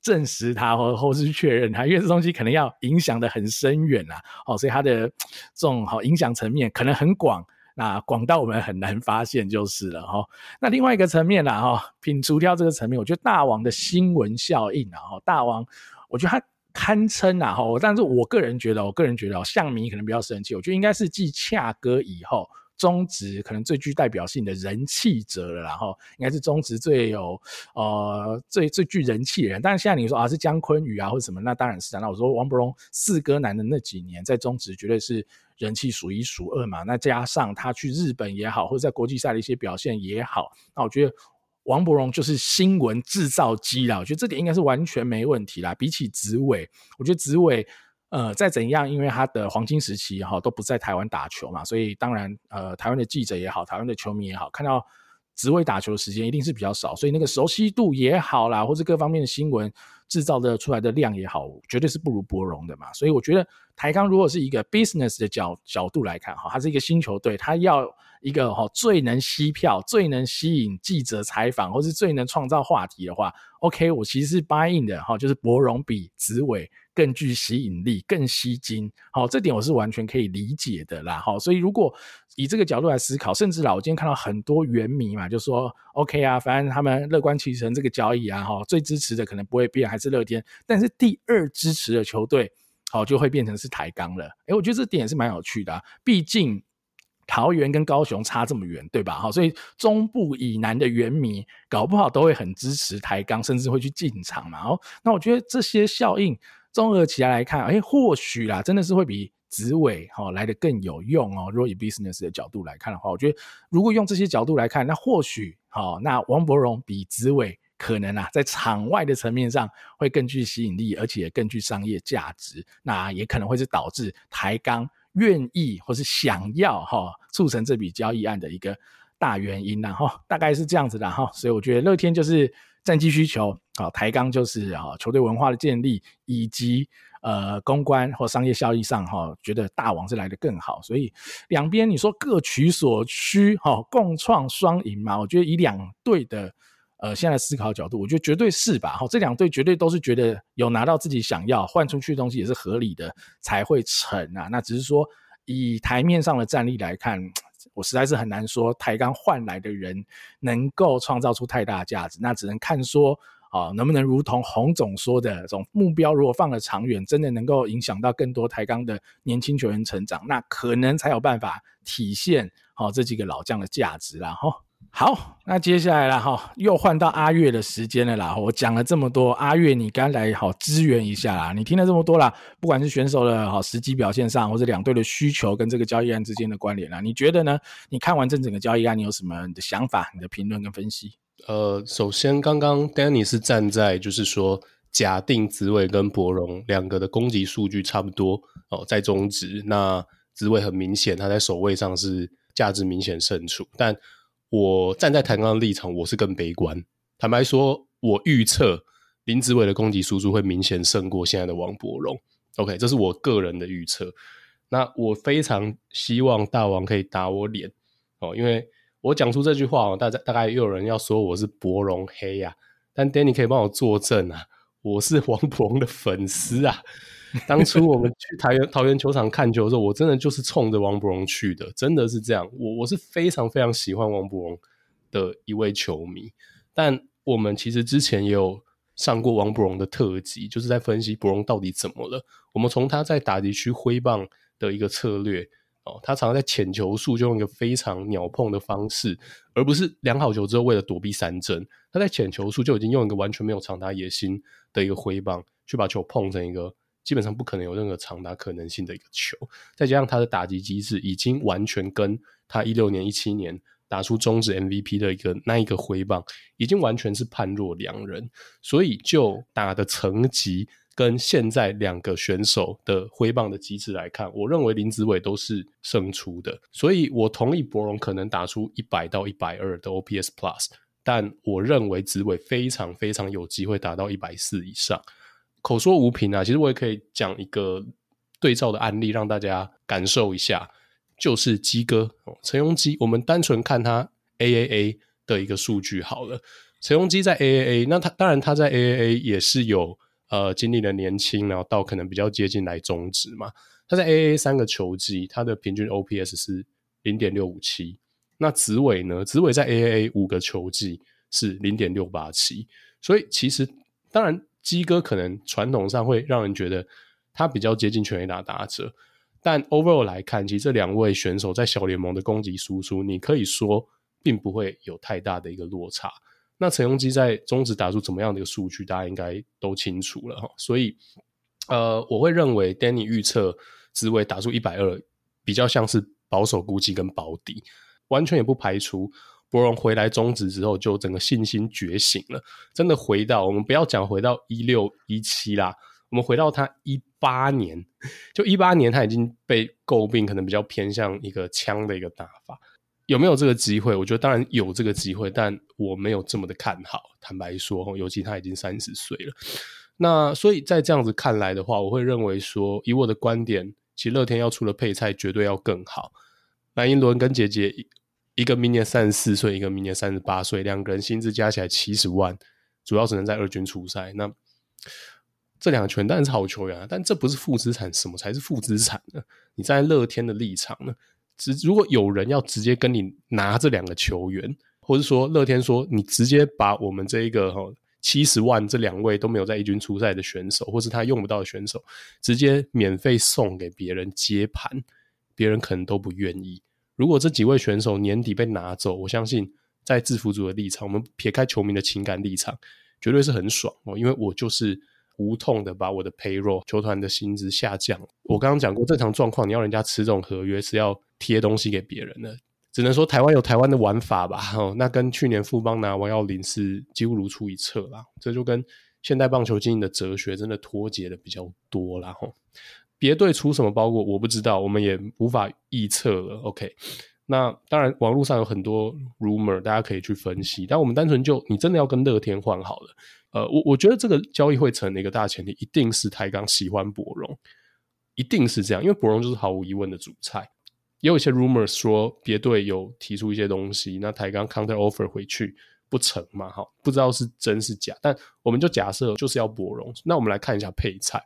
证实它，或或是确认它，因为这东西可能要影响的很深远啊。哦，所以它的这种好影响层面可能很广。那广到我们很难发现就是了哈。那另外一个层面啦哈，品除掉这个层面，我觉得大王的新闻效应啊哈，大王我觉得他堪称啊哈，但是我个人觉得，我个人觉得，哦，向明可能比较生气，我觉得应该是继恰哥以后。中职可能最具代表性的人气者了，然后应该是中职最有呃最最具人气的人。但是现在你说啊是姜坤宇啊或者什么，那当然是啊。那我说王柏融四哥男的那几年在中职绝对是人气数一数二嘛。那加上他去日本也好，或者在国际赛的一些表现也好，那我觉得王柏荣就是新闻制造机啦。我觉得这点应该是完全没问题啦。比起子伟，我觉得子伟。呃，再怎样，因为他的黄金时期哈都不在台湾打球嘛，所以当然，呃，台湾的记者也好，台湾的球迷也好，看到子伟打球的时间一定是比较少，所以那个熟悉度也好啦，或者各方面的新闻制造的出来的量也好，绝对是不如柏荣的嘛。所以我觉得台钢如果是一个 business 的角角度来看哈，它是一个新球队，它要一个哈最能吸票、最能吸引记者采访，或是最能创造话题的话，OK，我其实是 buy in 的哈，就是柏融比子伟。更具吸引力，更吸睛，好，这点我是完全可以理解的啦，好，所以如果以这个角度来思考，甚至啦，我今天看到很多原迷嘛，就说 OK 啊，反正他们乐观其成这个交易啊，哈，最支持的可能不会变，还是乐天，但是第二支持的球队，好，就会变成是台钢了，诶，我觉得这点也是蛮有趣的啊，毕竟桃园跟高雄差这么远，对吧？哈，所以中部以南的原迷搞不好都会很支持台钢，甚至会去进场嘛，哦，那我觉得这些效应。综合起来来看，哎，或许啦，真的是会比紫伟哈来得更有用哦。如果以 business 的角度来看的话，我觉得如果用这些角度来看，那或许哈，那王柏荣比紫伟可能啊，在场外的层面上会更具吸引力，而且更具商业价值。那也可能会是导致台钢愿意或是想要哈促成这笔交易案的一个大原因。然后大概是这样子的哈。所以我觉得乐天就是。战绩需求，好，台钢就是啊，球队文化的建立以及呃公关或商业效益上哈，觉得大王是来得更好，所以两边你说各取所需哈，共创双赢嘛？我觉得以两队的呃现在思考角度，我觉得绝对是吧？哈，这两队绝对都是觉得有拿到自己想要换出去的东西也是合理的才会成啊。那只是说以台面上的战力来看。我实在是很难说台钢换来的人能够创造出太大价值，那只能看说啊，能不能如同洪总说的这种目标，如果放得长远，真的能够影响到更多台钢的年轻球员成长，那可能才有办法体现好这几个老将的价值啦哈。好，那接下来了哈，又换到阿月的时间了啦。我讲了这么多，阿月你刚来好支援一下啦。你听了这么多啦，不管是选手的好实际表现上，或者两队的需求跟这个交易案之间的关联啦，你觉得呢？你看完这整个交易案，你有什么你的想法、你的评论跟分析？呃，首先刚刚 Danny 是站在就是说，假定紫伟跟柏荣两个的攻击数据差不多哦，在中值，那紫伟很明显他在守卫上是价值明显胜出，但我站在台钢的立场，我是更悲观。坦白说，我预测林子伟的攻击输出会明显胜过现在的王柏荣。OK，这是我个人的预测。那我非常希望大王可以打我脸哦，因为我讲出这句话，大家大概又有人要说我是柏荣黑呀、但 Danny 可以帮我作证啊，我是王柏荣的粉丝啊。当初我们去桃园桃园球场看球的时候，我真的就是冲着王柏荣去的，真的是这样。我我是非常非常喜欢王柏荣的一位球迷。但我们其实之前也有上过王柏荣的特辑，就是在分析柏荣到底怎么了。我们从他在打击区挥棒的一个策略哦，他常常在浅球数就用一个非常鸟碰的方式，而不是量好球之后为了躲避三振，他在浅球数就已经用一个完全没有长打野心的一个挥棒去把球碰成一个。基本上不可能有任何长达可能性的一个球，再加上他的打击机制已经完全跟他一六年、一七年打出中止 MVP 的一个那一个挥棒，已经完全是判若两人。所以就打的层级跟现在两个选手的挥棒的机制来看，我认为林子伟都是胜出的。所以我同意柏融可能打出一百到一百二的 OPS Plus，但我认为子伟非常非常有机会达到一百四以上。口说无凭啊，其实我也可以讲一个对照的案例，让大家感受一下，就是基哥陈鏞基，我们单纯看他 AAA 的一个数据好了。陈鏞基在 AAA，那他当然他在 AAA 也是有呃经历了年轻，然后到可能比较接近来中职嘛。他在 AAA 三个球季，他的平均 OPS 是零点六五七。那子伟呢？子伟在 AAA 五个球季是零点六八七。所以其实当然。基哥可能传统上会让人觉得他比较接近全垒打打者，但 overall 来看，其实这两位选手在小联盟的攻击输出，你可以说并不会有太大的一个落差。那陈鏞基在中职打出怎么样的一个数据，大家应该都清楚了哈。所以，呃，我会认为 Danny 预测职位打出一百二，比较像是保守估计跟保底，完全也不排除。柏融回来中职之后，就整个信心觉醒了，真的回到我们不要讲回到一六一七啦，我们回到他一八年，就一八年他已经被诟病，可能比较偏向一个枪的一个打法，有没有这个机会？我觉得当然有这个机会，但我没有这么的看好。坦白说，尤其他已经三十岁了，那所以在这样子看来的话，我会认为说，以我的观点，其实乐天要出的配菜绝对要更好。蓝寅伦跟杰杰。一个明年三十四岁，一个明年三十八岁，两个人薪资加起来七十万，主要只能在二军出赛。那这两个全当然是好球员啊，但这不是负资产，什么才是负资产呢？你在乐天的立场呢？只如果有人要直接跟你拿这两个球员，或者说乐天说你直接把我们这一个哈七十万这两位都没有在一军出赛的选手，或是他用不到的选手，直接免费送给别人接盘，别人可能都不愿意。如果这几位选手年底被拿走，我相信在制服组的立场，我们撇开球迷的情感立场，绝对是很爽哦，因为我就是无痛的把我的 payroll 球团的薪资下降。我刚刚讲过，正常状况你要人家吃这种合约是要贴东西给别人的，只能说台湾有台湾的玩法吧。哦，那跟去年富邦拿王跃霖是几乎如出一辙啦。这就跟现代棒球经营的哲学真的脱节的比较多啦。吼。别队出什么包裹我不知道，我们也无法预测了。OK，那当然网络上有很多 rumor，大家可以去分析。但我们单纯就你真的要跟乐天换好了，呃，我我觉得这个交易会成的一个大前提，一定是台钢喜欢柏融，一定是这样，因为柏融就是毫无疑问的主菜。也有一些 rumor 说别队有提出一些东西，那台钢 counter offer 回去不成嘛？哈，不知道是真是假，但我们就假设就是要柏融。那我们来看一下配菜。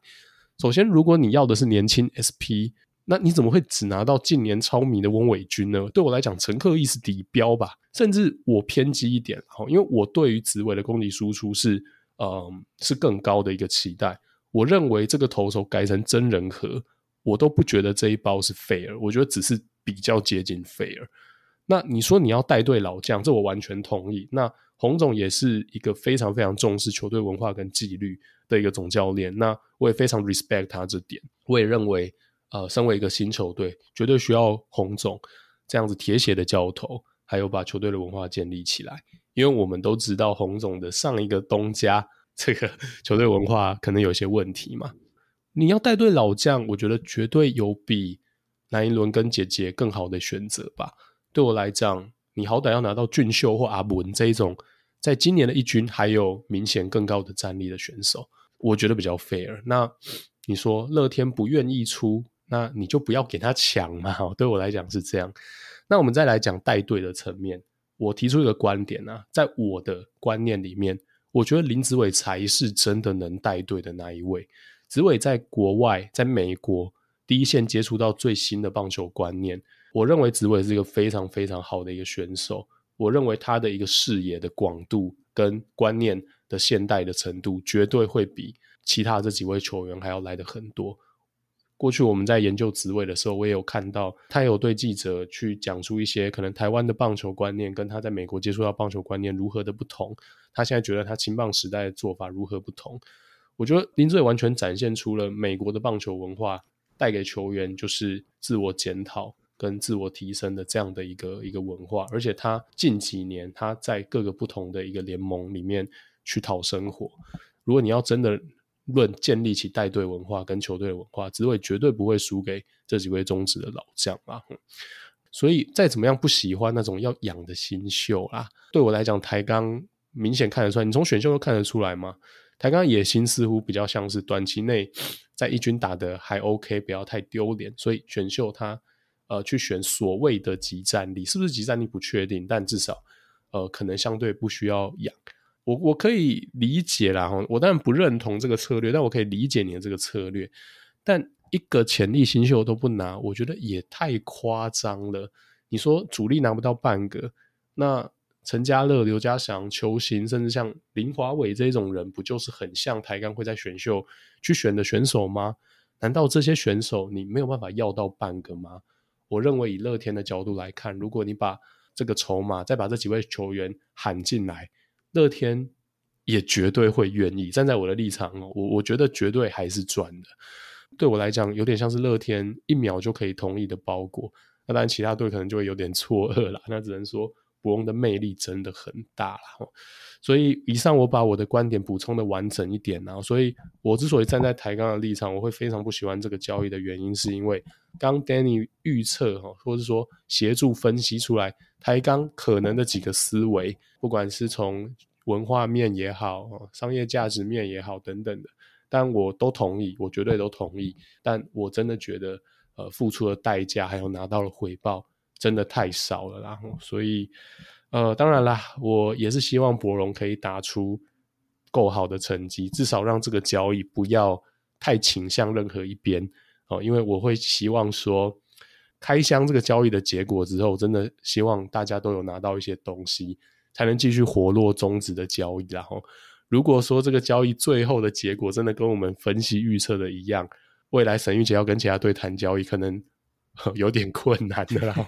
首先，如果你要的是年轻 SP，那你怎么会只拿到近年超迷的翁伟君呢？对我来讲，陈克义是底标吧。甚至我偏激一点，因为我对于紫伟的攻击输出是，嗯，是更高的一个期待。我认为这个投手改成真人和，我都不觉得这一包是 fair，我觉得只是比较接近 fair。那你说你要带队老将，这我完全同意。那洪总也是一个非常非常重视球队文化跟纪律的一个总教练，那我也非常 respect 他这点。我也认为，呃，身为一个新球队，绝对需要洪总这样子铁血的教头，还有把球队的文化建立起来。因为我们都知道，洪总的上一个东家这个 球队文化可能有些问题嘛。你要带队老将，我觉得绝对有比蓝寅伦跟杰杰更好的选择吧。对我来讲，你好歹要拿到俊秀或阿文这一种。在今年的一军还有明显更高的战力的选手，我觉得比较 fair。那你说乐天不愿意出，那你就不要给他抢嘛。对我来讲是这样。那我们再来讲带队的层面，我提出一个观点啊，在我的观念里面，我觉得林子伟才是真的能带队的那一位。子伟在国外，在美国第一线接触到最新的棒球观念，我认为子伟是一个非常非常好的一个选手。我认为他的一个视野的广度跟观念的现代的程度，绝对会比其他这几位球员还要来得很多。过去我们在研究职位的时候，我也有看到他有对记者去讲出一些可能台湾的棒球观念跟他在美国接触到棒球观念如何的不同。他现在觉得他青棒时代的做法如何不同。我觉得林志伟完全展现出了美国的棒球文化带给球员就是自我检讨跟自我提升的这样的一个一个文化，而且他近几年他在各个不同的一个联盟里面去讨生活。如果你要真的论建立起带队文化跟球队文化，子伟绝对不会输给这几位中职的老将啊！所以再怎么样不喜欢那种要养的新秀啊，对我来讲，台钢明显看得出来，你从选秀都看得出来吗？台钢野心似乎比较像是短期内在一军打得还 OK，不要太丢脸，所以选秀他呃去选所谓的即战力，是不是即战力不确定，但至少呃可能相对不需要养。我我可以理解啦，我当然不认同这个策略，但我可以理解你的这个策略。但一个潜力新秀都不拿，我觉得也太夸张了。你说主力拿不到半个，那陈家乐、刘家祥、球星，甚至像林华伟这种人，不就是很像台钢会在选秀去选的选手吗？难道这些选手你没有办法要到半个吗？我认为以乐天的角度来看，如果你把这个筹码再把这几位球员喊进来。乐天也绝对会愿意站在我的立场，我我觉得绝对还是赚的。对我来讲，有点像是乐天一秒就可以同意的包裹。那当然，其他队可能就会有点错愕了。那只能说博翁的魅力真的很大了。所以，以上我把我的观点补充的完整一点啊。所以我之所以站在台钢的立场，我会非常不喜欢这个交易的原因，是因为刚 Danny 预测哈，或者说协助分析出来台钢可能的几个思维。不管是从文化面也好，商业价值面也好，等等的，但我都同意，我绝对都同意。但我真的觉得，呃，付出的代价还有拿到的回报，真的太少了。然后，所以，呃，当然啦，我也是希望博龙可以打出够好的成绩，至少让这个交易不要太倾向任何一边哦。因为我会希望说，开箱这个交易的结果之后，真的希望大家都有拿到一些东西。才能继续活络中止的交易，然后如果说这个交易最后的结果真的跟我们分析预测的一样，未来沈玉杰要跟其他队谈交易，可能 有点困难的。然 后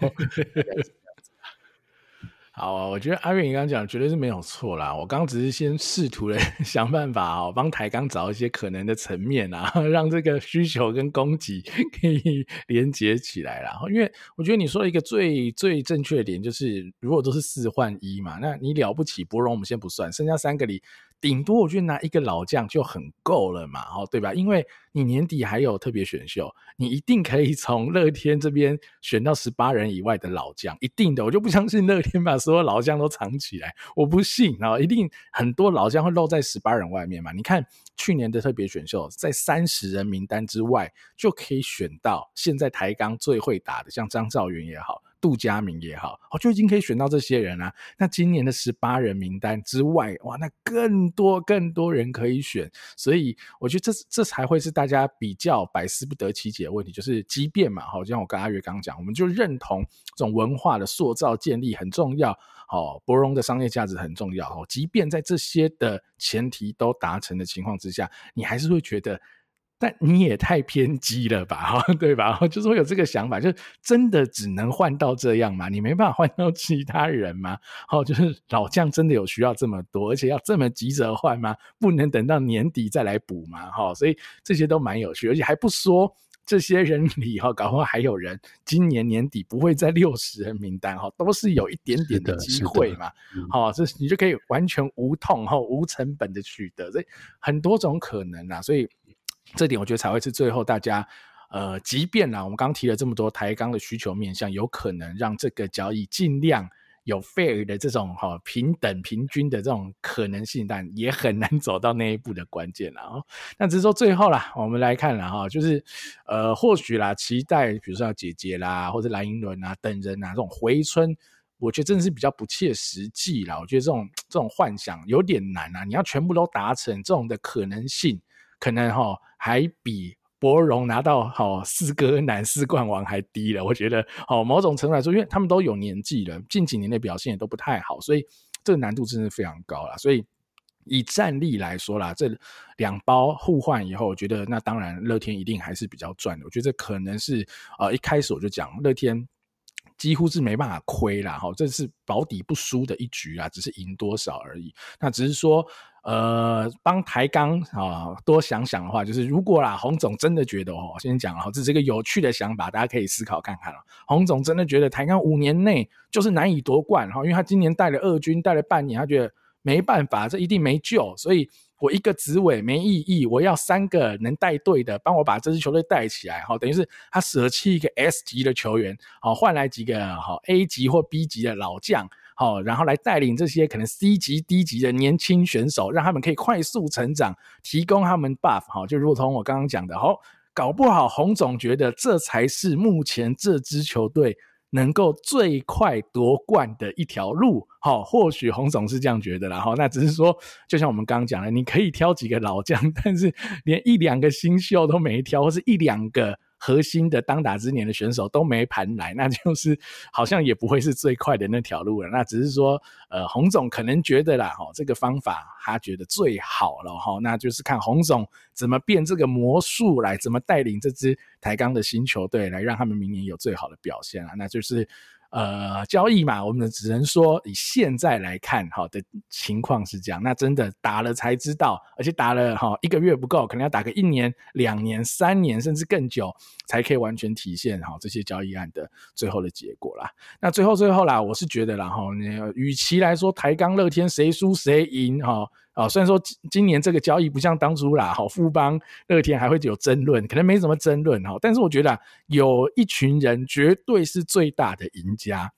好啊，我觉得阿瑞你刚刚讲绝对是没有错啦。我刚刚只是先试图的 想办法哦，帮台钢找一些可能的层面啊，让这个需求跟供给可以连接起来啦。因为我觉得你说一个最最正确的点就是，如果都是四换一嘛，那你了不起，博荣我们先不算，剩下三个里。顶多我觉得拿一个老将就很够了嘛，哦，对吧？因为你年底还有特别选秀，你一定可以从乐天这边选到十八人以外的老将，一定的。我就不相信乐天把所有老将都藏起来，我不信啊，一定很多老将会漏在十八人外面嘛。你看去年的特别选秀，在三十人名单之外就可以选到现在台钢最会打的，像张兆元也好。杜佳明也好，哦，就已经可以选到这些人啊。那今年的十八人名单之外，哇，那更多更多人可以选。所以我觉得这这才会是大家比较百思不得其解的问题。就是即便嘛，好，就像我跟阿月刚讲，我们就认同这种文化的塑造建立很重要。哦，博荣的商业价值很重要。哦，即便在这些的前提都达成的情况之下，你还是会觉得。但你也太偏激了吧，哈 对吧？就是会有这个想法，就是真的只能换到这样吗？你没办法换到其他人吗？哦，就是老将真的有需要这么多，而且要这么急着换吗？不能等到年底再来补吗？哈，所以这些都蛮有趣，而且还不说这些人里哈，搞不好还有人今年年底不会在六十人名单哈，都是有一点点的机会嘛。好，这你就可以完全无痛哈、无成本的取得，所以很多种可能啊，所以。这点我觉得才会是最后大家，呃，即便呢，我们刚提了这么多台钢的需求面向，有可能让这个交易尽量有 fair 的这种哈、平等平均的这种可能性，但也很难走到那一步的关键了哦。那只是说最后啦，我们来看了哈，就是呃，或许啦，期待比如说要姐姐啦，或者蓝寅伦啊等人啊，这种回春。我觉得真的是比较不切实际啦。我觉得这种这种幻想有点难啊，你要全部都达成，这种的可能性可能哈还比柏融拿到好四哥男四冠王还低了。我觉得好某种程度来说，因为他们都有年纪了，近几年的表现也都不太好，所以这个难度真的非常高了。所以。以战力来说啦，这两包互换以后，我觉得那当然乐天一定还是比较赚的。我觉得这可能是呃一开始我就讲乐天几乎是没办法亏啦，哈，这是保底不输的一局啊，只是赢多少而已。那只是说呃帮台钢啊多想想的话，就是如果啦洪总真的觉得哦，先讲了，这是一个有趣的想法，大家可以思考看看了。洪总真的觉得台钢五年内就是难以夺冠哈，因为他今年带了二军带了半年，他觉得。没办法，这一定没救，所以我一个职位没意义，我要三个能带队的，帮我把这支球队带起来，好，等于是他舍弃一个 S 级的球员，好，换来几个好 A 级或 B 级的老将，好，然后来带领这些可能 C 级、D 级的年轻选手，让他们可以快速成长，提供他们 buff，好，就如同我刚刚讲的，好，搞不好洪总觉得这才是目前这支球队。能够最快夺冠的一条路，好，或许洪总是这样觉得啦，好，那只是说，就像我们刚刚讲的，你可以挑几个老将，但是连一两个新秀都没挑，或是一两个。核心的当打之年的选手都没盘来，那就是好像也不会是最快的那条路了。那只是说，呃，洪总可能觉得啦，哈，这个方法他觉得最好了，哈，那就是看洪总怎么变这个魔术来，怎么带领这支台钢的新球队来让他们明年有最好的表现啊，那就是。呃，交易嘛，我们只能说以现在来看，好的情况是这样。那真的打了才知道，而且打了哈一个月不够，可能要打个一年、两年、三年，甚至更久，才可以完全体现哈这些交易案的最后的结果啦。那最后最后啦，我是觉得啦哈，与其来说台钢乐天谁输谁赢哈。啊，虽然说今年这个交易不像当初啦，好富邦乐天还会有争论，可能没什么争论哈，但是我觉得有一群人绝对是最大的赢家，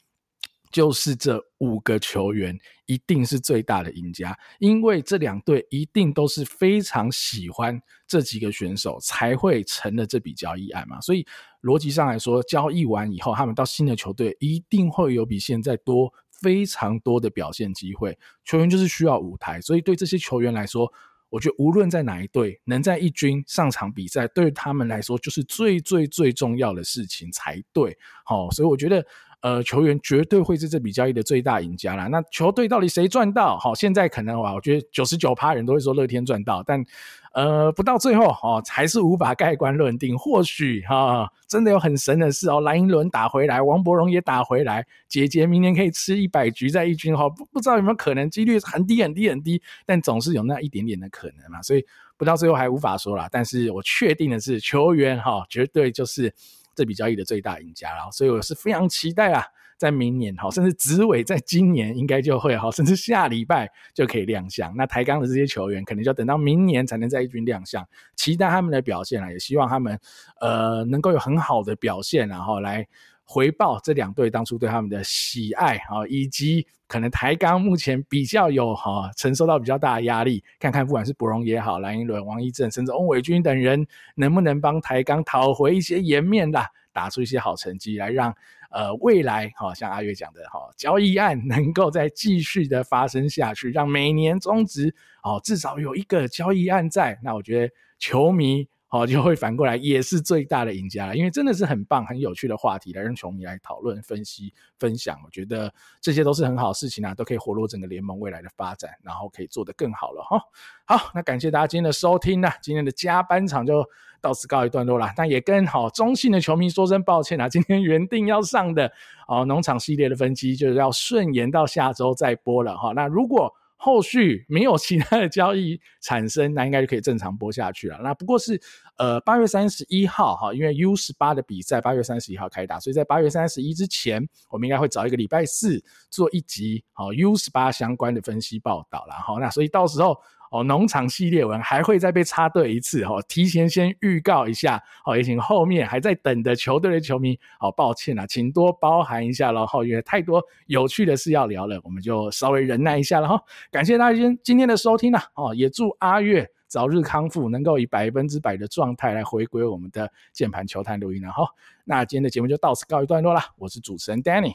就是这五个球员一定是最大的赢家，因为这两队一定都是非常喜欢这几个选手，才会成了这笔交易案嘛，所以逻辑上来说，交易完以后，他们到新的球队一定会有比现在多。非常多的表现机会，球员就是需要舞台，所以对这些球员来说，我觉得无论在哪一队，能在一军上场比赛，对他们来说就是最最最重要的事情才对。好，所以我觉得。呃，球员绝对会是这笔交易的最大赢家啦。那球队到底谁赚到？好，现在可能啊，我觉得九十九趴人都会说乐天赚到，但呃，不到最后哦，还是无法盖棺论定。或许哈，真的有很神的事哦，蓝寅伦打回来，王柏荣也打回来，姐姐明年可以吃一百局在一军哈，不不知道有没有可能，几率很低很低很低，但总是有那一点点的可能嘛。所以不到最后还无法说啦。但是我确定的是，球员哈，绝对就是。这笔交易的最大赢家，然后所以我是非常期待啊，在明年哈，甚至紫伟在今年应该就会哈，甚至下礼拜就可以亮相。那台钢的这些球员可能就要等到明年才能在一军亮相，期待他们的表现啊，也希望他们呃能够有很好的表现，然后来。回报这两队当初对他们的喜爱啊，以及可能台钢目前比较有哈承受到比较大的压力，看看不管是柏融也好，蓝寅伦、王一正，甚至翁伟军等人，能不能帮台钢讨回一些颜面啦，打出一些好成绩来让呃未来哈像阿月讲的哈交易案能够再继续的发生下去，让每年中职哦至少有一个交易案在，那我觉得球迷。好，就会反过来也是最大的赢家了，因为真的是很棒、很有趣的话题来让球迷来讨论、分析、分享。我觉得这些都是很好事情啊，都可以活络整个联盟未来的发展，然后可以做得更好了哈。好，那感谢大家今天的收听啊，今天的加班场就到此告一段落了。但也跟好中信的球迷说声抱歉啊，今天原定要上的哦农场系列的分析就是要顺延到下周再播了哈。那如果后续没有其他的交易产生，那应该就可以正常播下去了。那不过是呃八月三十一号哈，因为 U 十八的比赛八月三十一号开打，所以在八月三十一之前，我们应该会找一个礼拜四做一集好 U 十八相关的分析报道了。好，那所以到时候。哦，农场系列文还会再被插队一次哦，提前先预告一下哦，也请后面还在等的球队的球迷，哦抱歉啊，请多包涵一下了哈，因为太多有趣的事要聊了，我们就稍微忍耐一下了哈。感谢大家今今天的收听呐，哦，也祝阿月早日康复，能够以百分之百的状态来回归我们的键盘球探录音了哈。那今天的节目就到此告一段落了，我是主持人 Danny。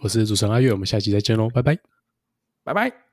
我是主持人阿月，我们下期再见喽，拜拜，拜拜。